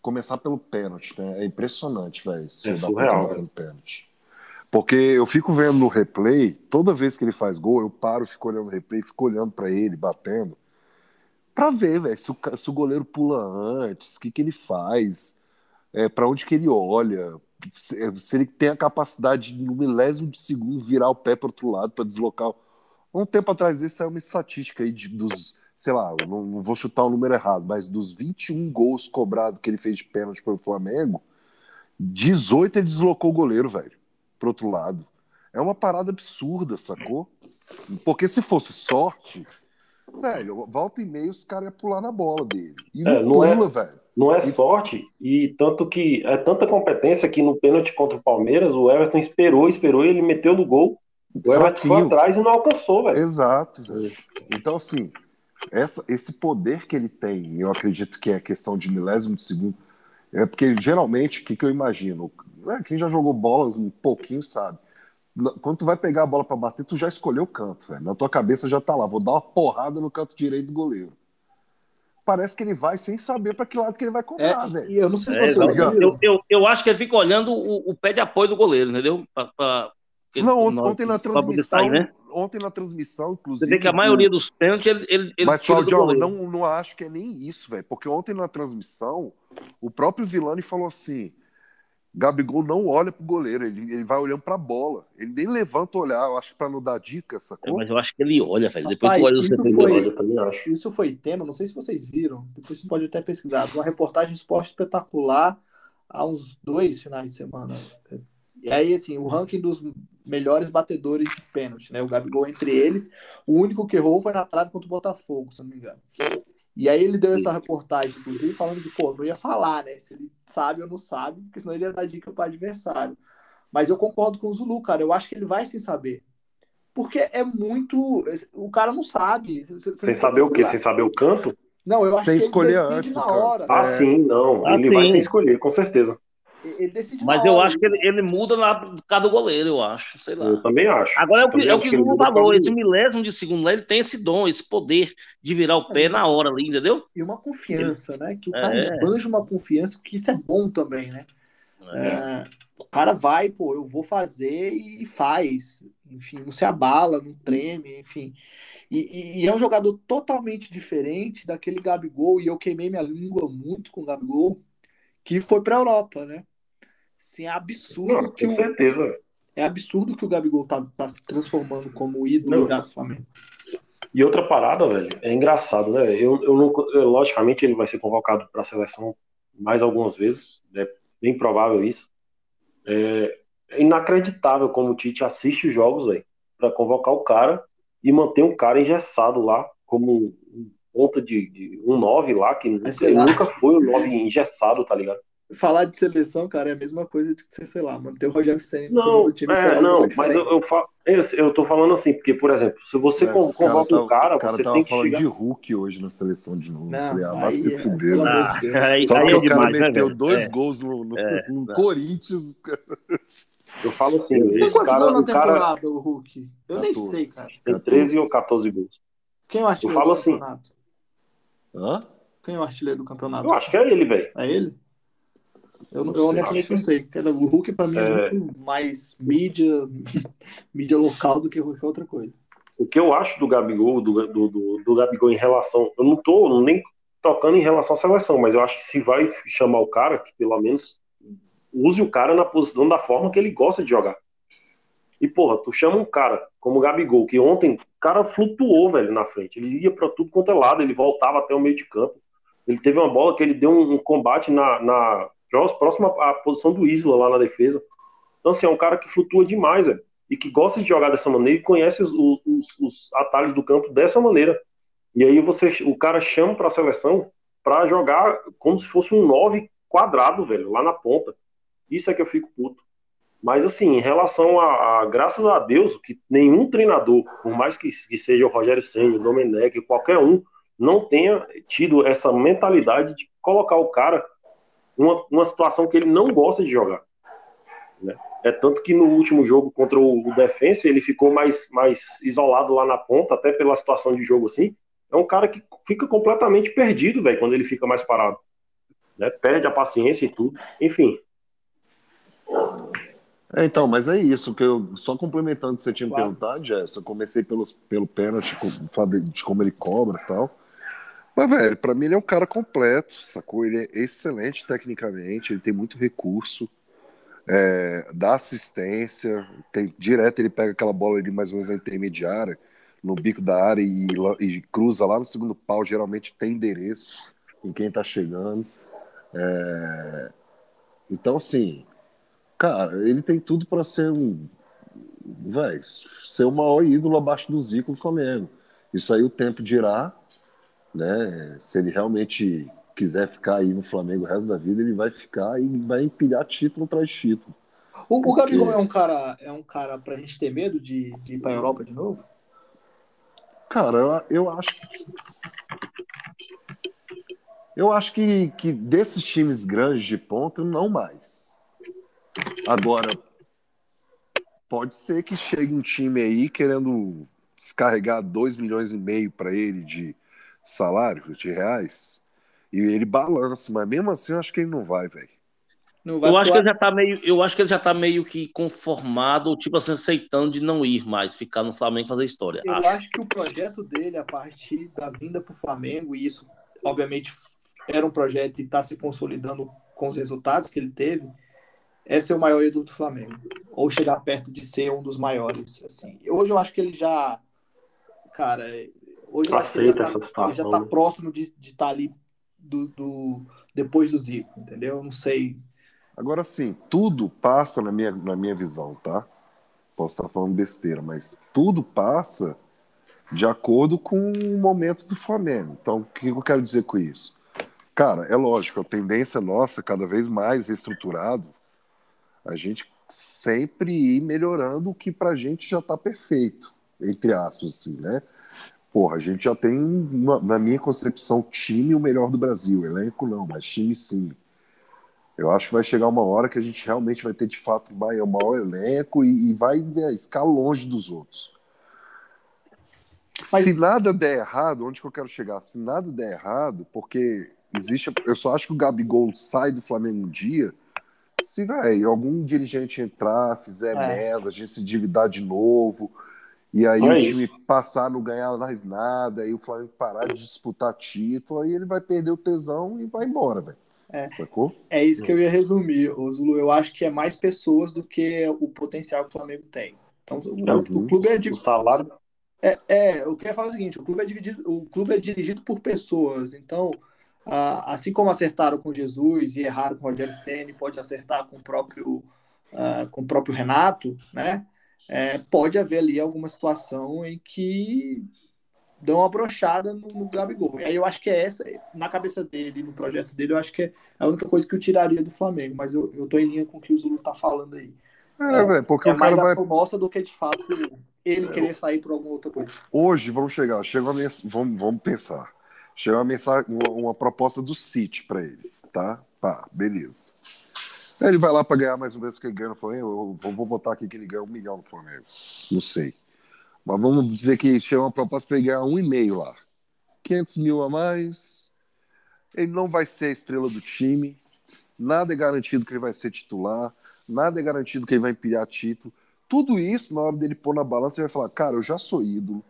começar pelo pênalti, né? É impressionante, velho. É surreal, pelo pênalti. Porque eu fico vendo no replay, toda vez que ele faz gol, eu paro, fico olhando no replay, fico olhando para ele, batendo, pra ver, velho, se, se, o goleiro pula antes, o que, que ele faz, é, para onde que ele olha, se, se, ele tem a capacidade de, no milésimo de segundo, virar o pé para outro lado para deslocar. Um tempo atrás desse saiu uma estatística aí de, dos, sei lá, não, não, vou chutar o número errado, mas dos 21 gols cobrados que ele fez de pênalti pelo Flamengo, 18 ele deslocou o goleiro, velho pro outro lado. É uma parada absurda, sacou? Porque se fosse sorte, velho, volta e meia os caras iam pular na bola dele. E é, não, pula, é, velho. Não é sorte, e tanto que é tanta competência que no pênalti contra o Palmeiras, o Everton esperou, esperou e ele meteu no gol. O Everton foi atrás e não alcançou, velho. Exato, velho. Então, assim, essa, esse poder que ele tem, eu acredito que é questão de milésimo de segundo, é porque geralmente, o que, que eu imagino? É, quem já jogou bola um pouquinho sabe. Quando tu vai pegar a bola para bater, tu já escolheu o canto, velho. Na tua cabeça já tá lá, vou dar uma porrada no canto direito do goleiro. Parece que ele vai sem saber para que lado que ele vai cobrar, é, velho. Eu não sei se você é, eu, eu, eu, acho que ele fica olhando o, o pé de apoio do goleiro, entendeu? Pra, pra, não, ontem, ontem na transmissão, sair, né? ontem na transmissão, inclusive. Você vê que a maioria dos pênaltis ele, ele, ele Mas, Claudio, não, não acho que é nem isso, velho. Porque ontem na transmissão, o próprio Vilani falou assim: Gabigol não olha pro goleiro, ele, ele vai olhando pra bola. Ele nem levanta o olhar, eu acho que pra não dar dica, sacou? É, mas eu acho que ele olha, velho. Depois Rapaz, tu olha isso foi, eu também acho. Isso foi tema, não sei se vocês viram, depois você pode até pesquisar. Uma reportagem esporte espetacular há uns dois finais de semana. E aí, assim, o ranking dos melhores batedores de pênalti, né? O Gabigol entre eles. O único que errou foi na trave contra o Botafogo, se não me engano. E aí ele deu essa reportagem, inclusive, falando que, pô, não ia falar, né? Se ele sabe ou não sabe, porque senão ele ia dar dica para o adversário. Mas eu concordo com o Zulu, cara. Eu acho que ele vai sem saber. Porque é muito. O cara não sabe. Você sem saber o quê? Sem saber o canto? Não, eu acho sem que escolher ele antes, na hora. Ah, é... sim, não. Ah, ele sim. vai sem escolher, com certeza. Ele decide Mas eu hora, acho que ele, ele muda na cada goleiro, eu acho. Sei lá. Eu também acho. Agora é o que, é o que, que falou. Esse milésimo de segundo lá, ele tem esse dom, esse poder de virar o pé é, na hora ali, entendeu? E uma confiança, né? Que o cara é. esbanja uma confiança, que isso é bom também, né? É. é. o cara vai, pô, eu vou fazer e faz. Enfim, não se abala, não treme, enfim. E, e, e, é um jogador totalmente diferente daquele Gabigol, e eu queimei minha língua muito com o Gabigol, que foi para a Europa, né? Assim, é absurdo. Não, com o, certeza. É absurdo que o Gabigol tá, tá se transformando como ídolo não. já do Flamengo. E outra parada, velho, é engraçado, né? Eu, eu não, eu, logicamente ele vai ser convocado para a seleção mais algumas vezes, é bem provável isso. É, é inacreditável como o Tite assiste os jogos, velho, para convocar o cara e manter um cara engessado lá como ponta de, de um 9 lá, que nunca, nunca foi um 9 engessado, tá ligado? Falar de seleção, cara, é a mesma coisa de que, sei lá, manter o Rogério Senna não, no time. É, não, mas eu, eu, falo, eu, eu tô falando assim, porque, por exemplo, se você é, convoca um cara, cara você tem que falando chegar... de Hulk hoje na seleção de novo. Não, Falei, ah, vai se é, fuder. Ah, aí, Só porque é o cara né, meteu dois é. gols no, no, é, no Corinthians. Eu falo assim, Tem esse cara, na temporada, cara... o Hulk? Eu 14, nem sei, cara. Tem 13 ou 14 gols. Quem é o artilheiro eu falo do assim, campeonato? Hã? Quem é o artilheiro do campeonato? Eu acho que é ele, velho. É ele? Eu, eu honestamente não sei. O Hulk, para mim, é, é muito mais mídia, mídia local do que qualquer outra coisa. O que eu acho do Gabigol, do, do, do, do Gabigol em relação. Eu não tô nem tocando em relação à seleção, mas eu acho que se vai chamar o cara, que pelo menos use o cara na posição da forma que ele gosta de jogar. E, porra, tu chama um cara como o Gabigol, que ontem o cara flutuou, velho, na frente. Ele ia para tudo quanto é lado, ele voltava até o meio de campo. Ele teve uma bola que ele deu um, um combate na, na, próximo à posição do Isla lá na defesa. Então, assim, é um cara que flutua demais, velho, e que gosta de jogar dessa maneira e conhece os, os, os atalhos do campo dessa maneira. E aí você, o cara chama para a seleção para jogar como se fosse um 9 quadrado, velho, lá na ponta. Isso é que eu fico puto. Mas assim, em relação a, a graças a Deus, que nenhum treinador, por mais que, que seja o Rogério Senna, o Domenech, qualquer um, não tenha tido essa mentalidade de colocar o cara numa, numa situação que ele não gosta de jogar. Né? É tanto que no último jogo contra o, o Defensa ele ficou mais, mais isolado lá na ponta, até pela situação de jogo assim. É um cara que fica completamente perdido, velho, quando ele fica mais parado. Né? Perde a paciência e tudo. Enfim. É, então, mas é isso, que eu só complementando o que você tinha claro. perguntado, Jess, eu comecei pelos, pelo pênalti, de como ele cobra e tal. Mas, velho, pra mim ele é um cara completo, sacou? Ele é excelente tecnicamente, ele tem muito recurso é, dá assistência, tem, direto ele pega aquela bola ali mais ou menos na intermediária, no bico da área e, e cruza lá no segundo pau, geralmente tem endereço em quem tá chegando. É, então, assim, cara, ele tem tudo para ser um. Véi, ser o maior ídolo abaixo do Zico do Flamengo. Isso aí o tempo dirá, né? Se ele realmente quiser ficar aí no Flamengo o resto da vida, ele vai ficar e vai empilhar título atrás título. O, Porque... o Gabigol é um cara, é um cara pra gente ter medo de, de ir pra Europa de novo? Cara, eu, eu acho que. Eu acho que, que desses times grandes de ponta, não mais. Agora, pode ser que chegue um time aí querendo descarregar 2 milhões e meio para ele de salário de reais e ele balança, mas mesmo assim eu acho que ele não vai, velho. Eu acho que ele já tá meio, eu acho que ele já tá meio que conformado, tipo assim, aceitando de não ir mais, ficar no Flamengo fazer história. Eu acho, acho que o projeto dele, a partir da vinda pro Flamengo, e isso, obviamente, era um projeto e está se consolidando com os resultados que ele teve, é ser o maior ídolo do Flamengo. Ou chegar perto de ser um dos maiores. Assim. Hoje eu acho que ele já. Cara, hoje que ele já, tá, ele já tá próximo de estar tá ali do, do, depois do Zico, entendeu? Não sei. Agora sim, tudo passa na minha, na minha visão, tá? Posso estar falando besteira, mas tudo passa de acordo com o momento do Flamengo. Então, o que eu quero dizer com isso? Cara, é lógico, a tendência nossa, cada vez mais reestruturado, a gente sempre ir melhorando o que pra gente já tá perfeito, entre aspas, assim, né? Porra, a gente já tem, uma, na minha concepção, time o melhor do Brasil. Elenco não, mas time sim. Eu acho que vai chegar uma hora que a gente realmente vai ter de fato o maior elenco e, e vai né, ficar longe dos outros. Mas... Se nada der errado, onde que eu quero chegar? Se nada der errado, porque existe. Eu só acho que o Gabigol sai do Flamengo um dia. Se vai, algum dirigente entrar, fizer é. merda, a gente se endividar de novo e aí o time isso. passar não ganhar mais nada, aí o Flamengo parar de disputar título, aí ele vai perder o tesão e vai embora, velho. É. Sacou? É isso que eu ia resumir, Zulu. Eu acho que é mais pessoas do que o potencial que o Flamengo tem. Então, o, é, o clube é de. O salário. É, é, eu queria falar o seguinte: o clube é, dividido, o clube é dirigido por pessoas. Então, ah, assim como acertaram com Jesus e erraram com o Rogério Senna, pode acertar com o próprio, ah, com o próprio Renato, né? É, pode haver ali alguma situação em que dão uma brochada no, no Gabigol. E aí eu acho que é essa, na cabeça dele, no projeto dele, eu acho que é a única coisa que eu tiraria do Flamengo, mas eu, eu tô em linha com o que o Zulu tá falando aí. É, velho, porque é o cara mais vai... mostra do que de fato ele é, querer sair por alguma outra coisa. Hoje, vamos chegar, chega uma mens... vamos, vamos pensar. Chega uma mensagem, uma, uma proposta do City para ele, tá? Pá, beleza. Ele vai lá para ganhar mais ou menos que ele ganha no Flamengo. Eu vou botar aqui que ele ganha um milhão no Flamengo. Não sei. Mas vamos dizer que chega uma proposta para ele ganhar um e meio lá. 500 mil a mais. Ele não vai ser a estrela do time. Nada é garantido que ele vai ser titular. Nada é garantido que ele vai empilhar título. Tudo isso, na hora dele pôr na balança, ele vai falar: Cara, eu já sou ídolo.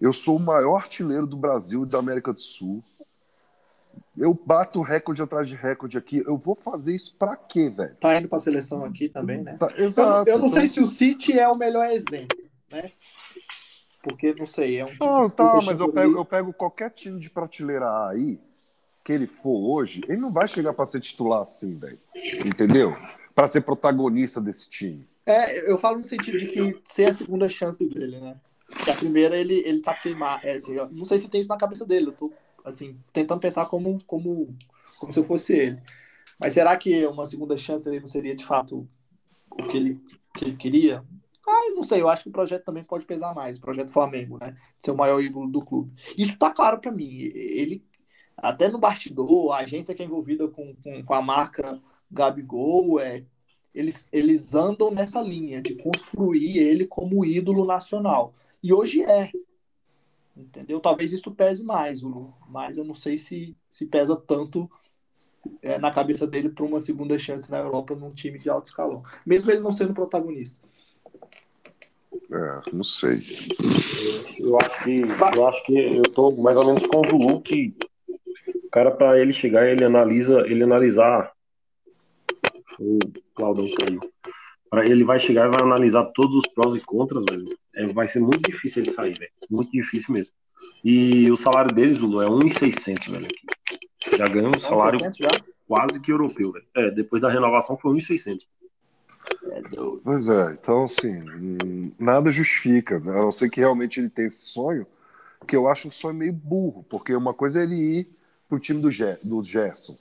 Eu sou o maior artilheiro do Brasil e da América do Sul eu bato recorde atrás de recorde aqui. Eu vou fazer isso pra quê, velho? Tá indo pra seleção aqui também, né? Tá, exato. Eu, eu não então... sei se o City é o melhor exemplo, né? Porque, não sei, é um time Não, tá, mas eu pego, eu pego qualquer time de prateleira aí que ele for hoje, ele não vai chegar para ser titular assim, velho. Entendeu? Para ser protagonista desse time. É, eu falo no sentido de que ser a segunda chance dele, né? Que a primeira ele, ele tá queimado. É, assim, não sei se tem isso na cabeça dele. Eu tô assim, tentando pensar como, como, como se eu fosse ele. Mas será que uma segunda chance ele não seria de fato o que ele, que ele queria? Ah, não sei, eu acho que o projeto também pode pesar mais, o projeto Flamengo, né? Ser o maior ídolo do clube. Isso tá claro para mim. Ele, até no bastidor, a agência que é envolvida com, com, com a marca Gabigol, é, eles, eles andam nessa linha de construir ele como ídolo nacional. E hoje é. Entendeu? Talvez isso pese mais, mas eu não sei se, se pesa tanto é, na cabeça dele para uma segunda chance na Europa num time de alto escalão. Mesmo ele não sendo protagonista. É, não sei. Eu, acho que eu acho que eu tô mais ou menos com o Zulu que o cara para ele chegar ele analisa ele analisar o Claudão caiu. Para ele vai chegar e vai analisar todos os prós e contras, velho. É, vai ser muito difícil ele sair, velho. Muito difícil mesmo. E o salário dele, Zulu, é 1.600, velho. Aqui. Já ganhou um salário já? quase que europeu, velho. É, depois da renovação foi 1.600. É pois é, então assim, nada justifica. Né? A não ser que realmente ele tenha esse sonho, que eu acho um sonho meio burro, porque uma coisa é ele ir pro time do, Ger do Gerson.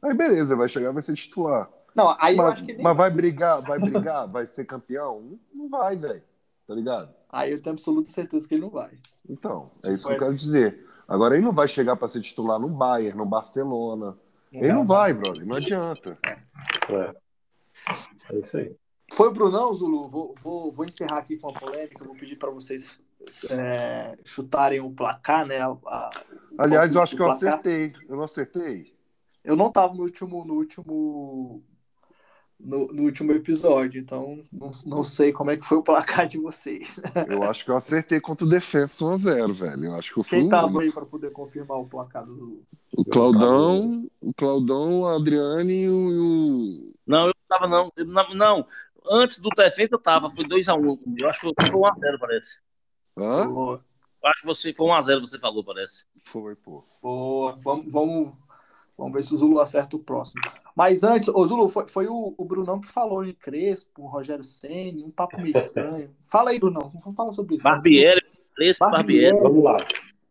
Aí beleza, vai chegar vai ser titular. Não, aí mas, eu acho que nem... mas vai brigar, vai brigar, vai ser campeão? Não vai, velho. Tá ligado? Aí eu tenho absoluta certeza que ele não vai. Então, Se é isso que eu quero dizer. Agora ele não vai chegar para ser titular no Bayern, no Barcelona. Não, ele não vai, brother, não adianta. É. É isso aí. Foi o Brunão, Zulu. Vou, vou, vou encerrar aqui com a polêmica. Vou pedir para vocês é, chutarem o placar, né? A, a, Aliás, eu acho que eu acertei. Eu não acertei? Eu não estava no último, no último no, no, último episódio, então não, não sei como é que foi o placar de vocês. Eu acho que eu acertei contra o Defensa 1x0, velho. Eu acho que eu fui Quem tava aí para poder confirmar o placar do. O Claudão, o Claudão, a Adriane e o. Não, eu tava não. não. Não, antes do Defensa eu tava, foi 2x1. Um. Eu acho que foi 1x0, parece. Hã? Eu acho que você foi 1x0, você falou, parece. Foi, pô. Foi. Vamos, vamos, vamos ver se o Zulu acerta o próximo. Mas antes, o Zulu, foi, foi o, o, Brunão que falou em Crespo, Rogério Senni, um papo meio estranho. Fala aí, Brunão, vamos falar sobre isso. Barbieri, Crespo, Barbieri. Vamos lá.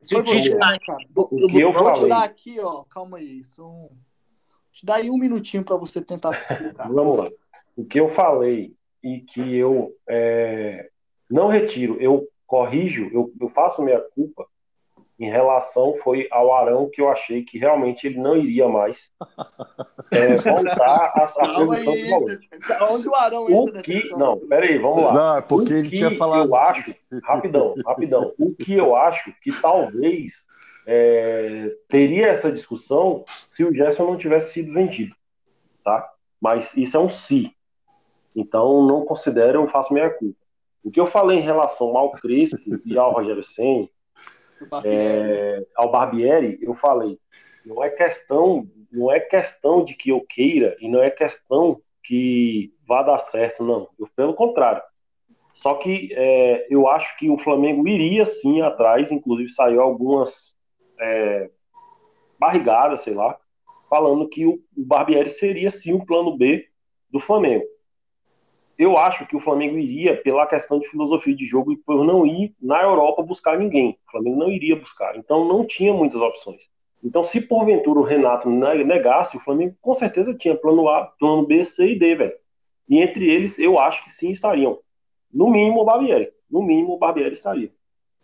Se o você, né, cara. Vou, o que eu vou falei. te dar aqui, ó, calma aí, são... Vou te dar aí um minutinho para você tentar se explicar. Vamos lá. O que eu falei e que eu é, não retiro, eu corrijo, eu, eu faço minha culpa em relação foi ao Arão que eu achei que realmente ele não iria mais é, voltar à, posição aí, Onde o Arão o que, Não, peraí, vamos lá. Não, é porque o ele tinha falado. Eu acho, rapidão, rapidão. O que eu acho que talvez é, teria essa discussão se o Gerson não tivesse sido vendido, tá? Mas isso é um si. Então não considero, eu faço minha culpa. O que eu falei em relação ao Crespo e ao Rogério Senna é, ao Barbieri, eu falei, não é questão, não é questão de que eu queira e não é questão que vá dar certo, não. Eu, pelo contrário. Só que é, eu acho que o Flamengo iria sim atrás, inclusive saiu algumas é, barrigadas, sei lá, falando que o, o Barbieri seria sim o plano B do Flamengo eu acho que o Flamengo iria pela questão de filosofia de jogo e por não ir na Europa buscar ninguém. O Flamengo não iria buscar. Então não tinha muitas opções. Então, se porventura o Renato negasse, o Flamengo com certeza tinha plano A, plano B, C e D, velho. E entre eles, eu acho que sim estariam. No mínimo o Barbieri. No mínimo o Barbieri estaria.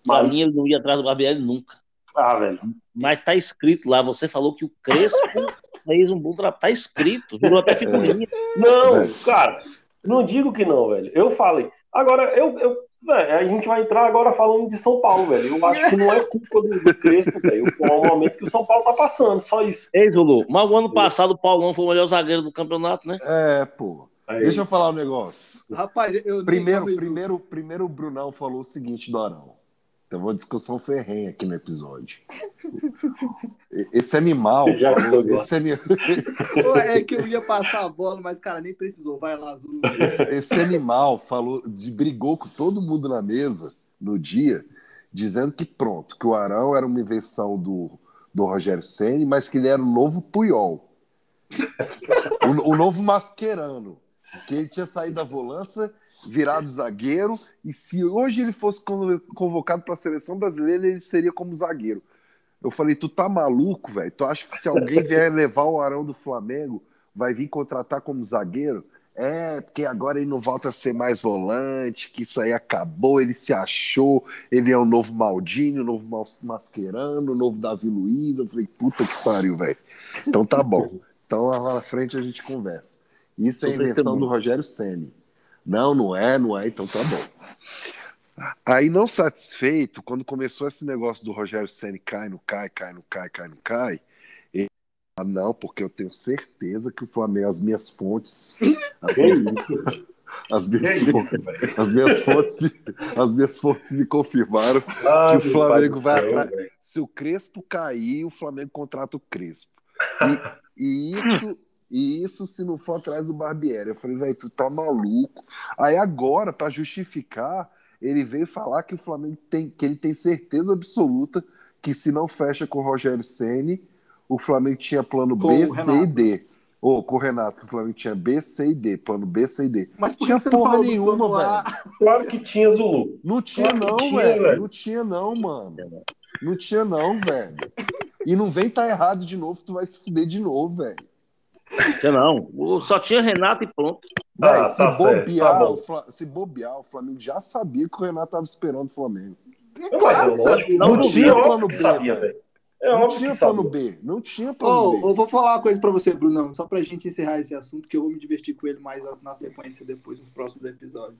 Mas... Pra mim, ele não ia atrás do Barbieri nunca. Ah, velho. Mas tá escrito lá, você falou que o Crespo fez um bom trabalho. Tá escrito, virou até figurinha. Não, cara, não digo que não, velho. Eu falei. Agora, eu, eu velho, a gente vai entrar agora falando de São Paulo, velho. Eu acho que não é culpa do, do Crespo, velho. É o momento que o São Paulo tá passando, só isso. Ei, Zulu, mas o ano passado o Paulão foi o melhor zagueiro do campeonato, né? É, pô. Aí. Deixa eu falar um negócio. Rapaz, eu primeiro, primeiro, primeiro o Brunão falou o seguinte do Arão. Teve uma discussão ferrenha aqui no episódio. Esse animal. Falou, esse animal é que eu ia passar a bola, mas, cara, nem precisou. Vai lá, Zulu. Esse, esse animal falou, de, brigou com todo mundo na mesa no dia, dizendo que pronto, que o Arão era uma invenção do, do Rogério Senni, mas que ele era o novo Puyol. o, o novo Mascherano. Que ele tinha saído da volância virado zagueiro, e se hoje ele fosse convocado para a seleção brasileira, ele seria como zagueiro. Eu falei, tu tá maluco, velho? Tu acha que se alguém vier levar o Arão do Flamengo, vai vir contratar como zagueiro? É, porque agora ele não volta a ser mais volante, que isso aí acabou, ele se achou, ele é o novo Maldini, o novo Mascherano, o novo Davi Luiz. Eu falei, puta que pariu, velho. Então tá bom. Então lá na frente a gente conversa. Isso é invenção do Rogério Ceni. Não, não é, não é, então tá bom. Aí, não satisfeito, quando começou esse negócio do Rogério Ceni cai, não cai, cai, não cai, cai, não cai, ah, não, porque eu tenho certeza que o Flamengo, as minhas fontes. As, minhas, as minhas fontes, as minhas fontes, me, as minhas fontes me confirmaram ah, que o Flamengo vai atrás. Se o Crespo cair, o Flamengo contrata o Crespo. E, e isso, e isso se não for atrás do Barbieri. Eu falei, velho, tu tá maluco. Aí agora, para justificar, ele veio falar que o Flamengo tem, que ele tem certeza absoluta que se não fecha com o Rogério Ceni o Flamengo tinha plano com B, C e D. Ou oh, com o Renato, que o Flamengo tinha B, C e D, plano B, C e D. Mas por tinha que porra nenhuma, velho. Claro que tinha, Zulu. Não tinha, claro não, velho. Não tinha, não, mano. Não tinha, não, velho. E não vem tá errado de novo, tu vai se fuder de novo, velho. Tinha não. Só tinha Renato e pronto. Véi, ah, se, tá bobear, tá se bobear, o Flamengo já sabia que o Renato tava esperando o Flamengo. É claro, não, não, tinha plano B, velho. É não tinha plano B. Não tinha plano oh, B. Eu vou falar uma coisa para você, Brunão, só pra gente encerrar esse assunto, que eu vou me divertir com ele mais na sequência depois, nos próximos episódios.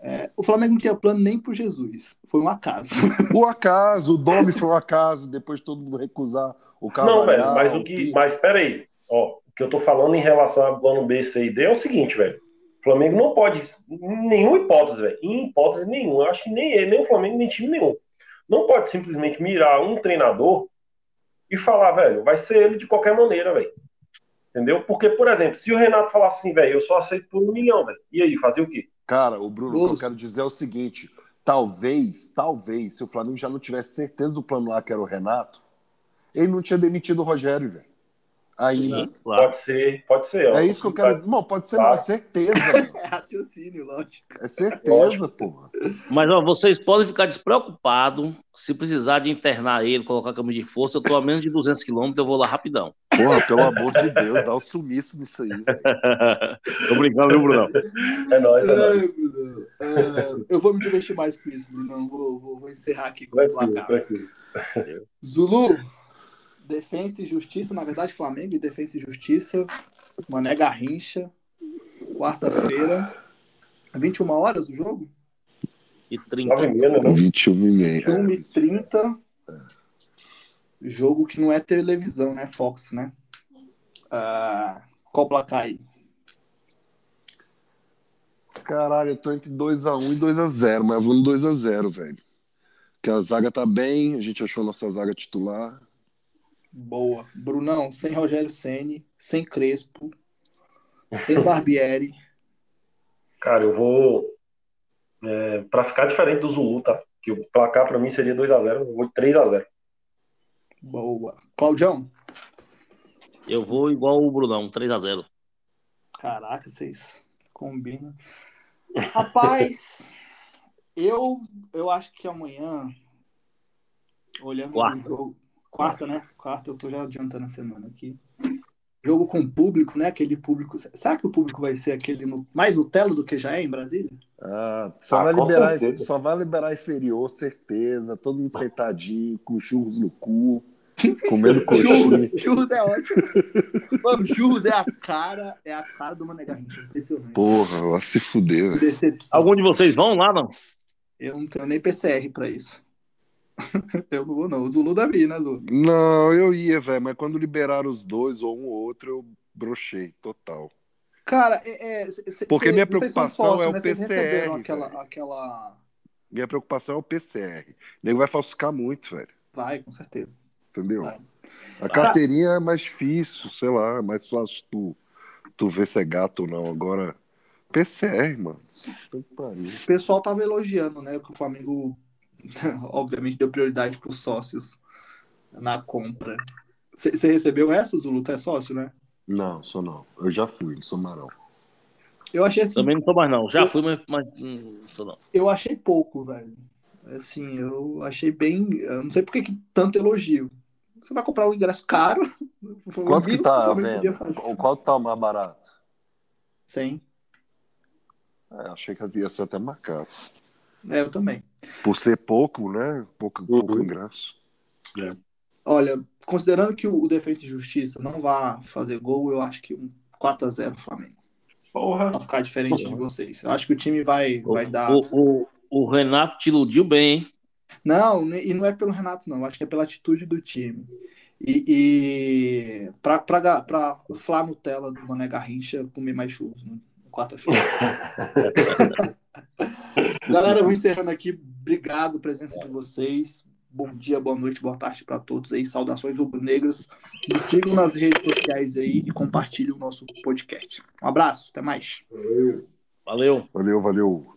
É, o Flamengo não tinha plano nem pro Jesus. Foi um acaso. O acaso, o Domi foi um acaso, depois todo mundo recusar o carro. Não, velho, mas o que. Mas peraí, ó, que eu tô falando em relação ao plano B, C e D é o seguinte, velho. O Flamengo não pode, em nenhuma hipótese, velho. Em hipótese nenhuma. Eu acho que nem ele, nem o Flamengo, nem time nenhum. Não pode simplesmente mirar um treinador e falar, velho, vai ser ele de qualquer maneira, velho. Entendeu? Porque, por exemplo, se o Renato falar assim, velho, eu só aceito por um milhão, velho. E aí, fazer o quê? Cara, o Bruno, o que eu quero dizer é o seguinte: talvez, talvez, se o Flamengo já não tivesse certeza do plano lá que era o Renato, ele não tinha demitido o Rogério, velho. Ainda. Claro. Pode ser, pode ser. É isso que eu quero dizer. Pode ser, claro. não, é certeza. é raciocínio, lógico. É certeza, porra. Mas, ó, vocês podem ficar despreocupados se precisar de internar ele, colocar caminho de força. Eu tô a menos de 200 quilômetros, eu vou lá rapidão. Porra, pelo amor de Deus, dá o um sumiço nisso aí. tô brincando, viu, Bruno? É nóis, é nóis. É, eu vou me divertir mais com isso, Bruno. Vou, vou, vou encerrar aqui com tranquilo, o placar. Tranquilo. Zulu, Defensa e Justiça, na verdade, Flamengo e Defensa e Justiça. Mané Garrincha. Quarta-feira. 21 horas o jogo? E 30. 21 e meia. 21 e 30. Jogo que não é televisão, né? Fox, né? Uh, qual placar aí? Caralho, eu tô entre 2x1 e 2x0, mas eu vou no 2x0, velho. Porque a zaga tá bem, a gente achou a nossa zaga titular. Boa. Brunão, sem Rogério Ceni, sem Crespo, sem Barbieri. Cara, eu vou. É, para ficar diferente do Zulu, tá? Que o placar para mim seria 2x0, eu vou 3x0. Boa. Claudião? Eu vou igual o Brunão, 3x0. Caraca, vocês combinam. Rapaz, eu, eu acho que amanhã, olhando o jogo Quarta, né? Quarta, eu tô já adiantando a semana aqui. Jogo com público, né? Aquele público. Será que o público vai ser aquele no... mais Nutella do que já é em Brasília? Ah, só, ah, vai liberar, só vai liberar inferior, certeza. Todo mundo sentadinho, com churros no cu, comendo coxinha. churros, churros é ótimo. Mano, churros é a cara, é a cara do Mané Garrincha. Impressionante. Porra, vai se fuder. Decepção. Algum de vocês vão lá, não? Eu não tenho nem PCR pra isso. Eu não vou, não. O Zulu Davi, né, Zulu? Não, eu ia, velho, mas quando liberaram os dois ou um ou outro, eu brochei, total. Cara, é, é, cê, Porque cê, minha preocupação é o né? PCR. Aquela, aquela... Minha preocupação é o PCR. O nego vai falsificar muito, velho. Vai, com certeza. Entendeu? Vai. A carteirinha é mais difícil, sei lá, é mais fácil tu, tu ver se é gato ou não. Agora, PCR, mano. O pessoal tava elogiando, né? Que o Flamengo obviamente deu prioridade para os sócios na compra. Você recebeu essa, Zulu? Tu é sócio, né? Não, sou não. Eu já fui, sou marão. Eu achei assim. Também não tô mais, não. Já fui, mas, mas não sou não. Eu achei pouco, velho. Assim, eu achei bem. Eu não sei por que que tanto elogio. Você vai comprar um ingresso caro. Quanto que tá a você podia venda? qual tá o mais barato? 100. É, achei que ia ser até mais caro. É, eu também. Por ser pouco, né? Pouco, pouco Uhum. ingresso. Olha, considerando que o Defensa e Justiça não vai fazer gol, eu acho que um 4x0 Flamengo. Porra. Pra ficar diferente de vocês. Eu acho que o time vai, vai dar. O, o, o Renato te iludiu bem, hein? Não, e não é pelo Renato, não. Eu acho que é pela atitude do time. E, e pra, pra, pra Flá Nutella do Mané Garrincha comer mais churros, né? Quarta-feira. Galera, eu vou encerrando aqui. Obrigado pela presença de vocês. Bom dia, boa noite, boa tarde para todos aí. Saudações rubro-negras. Me sigam nas redes sociais aí e compartilhem o nosso podcast. Um abraço, até mais. Valeu. Valeu, valeu.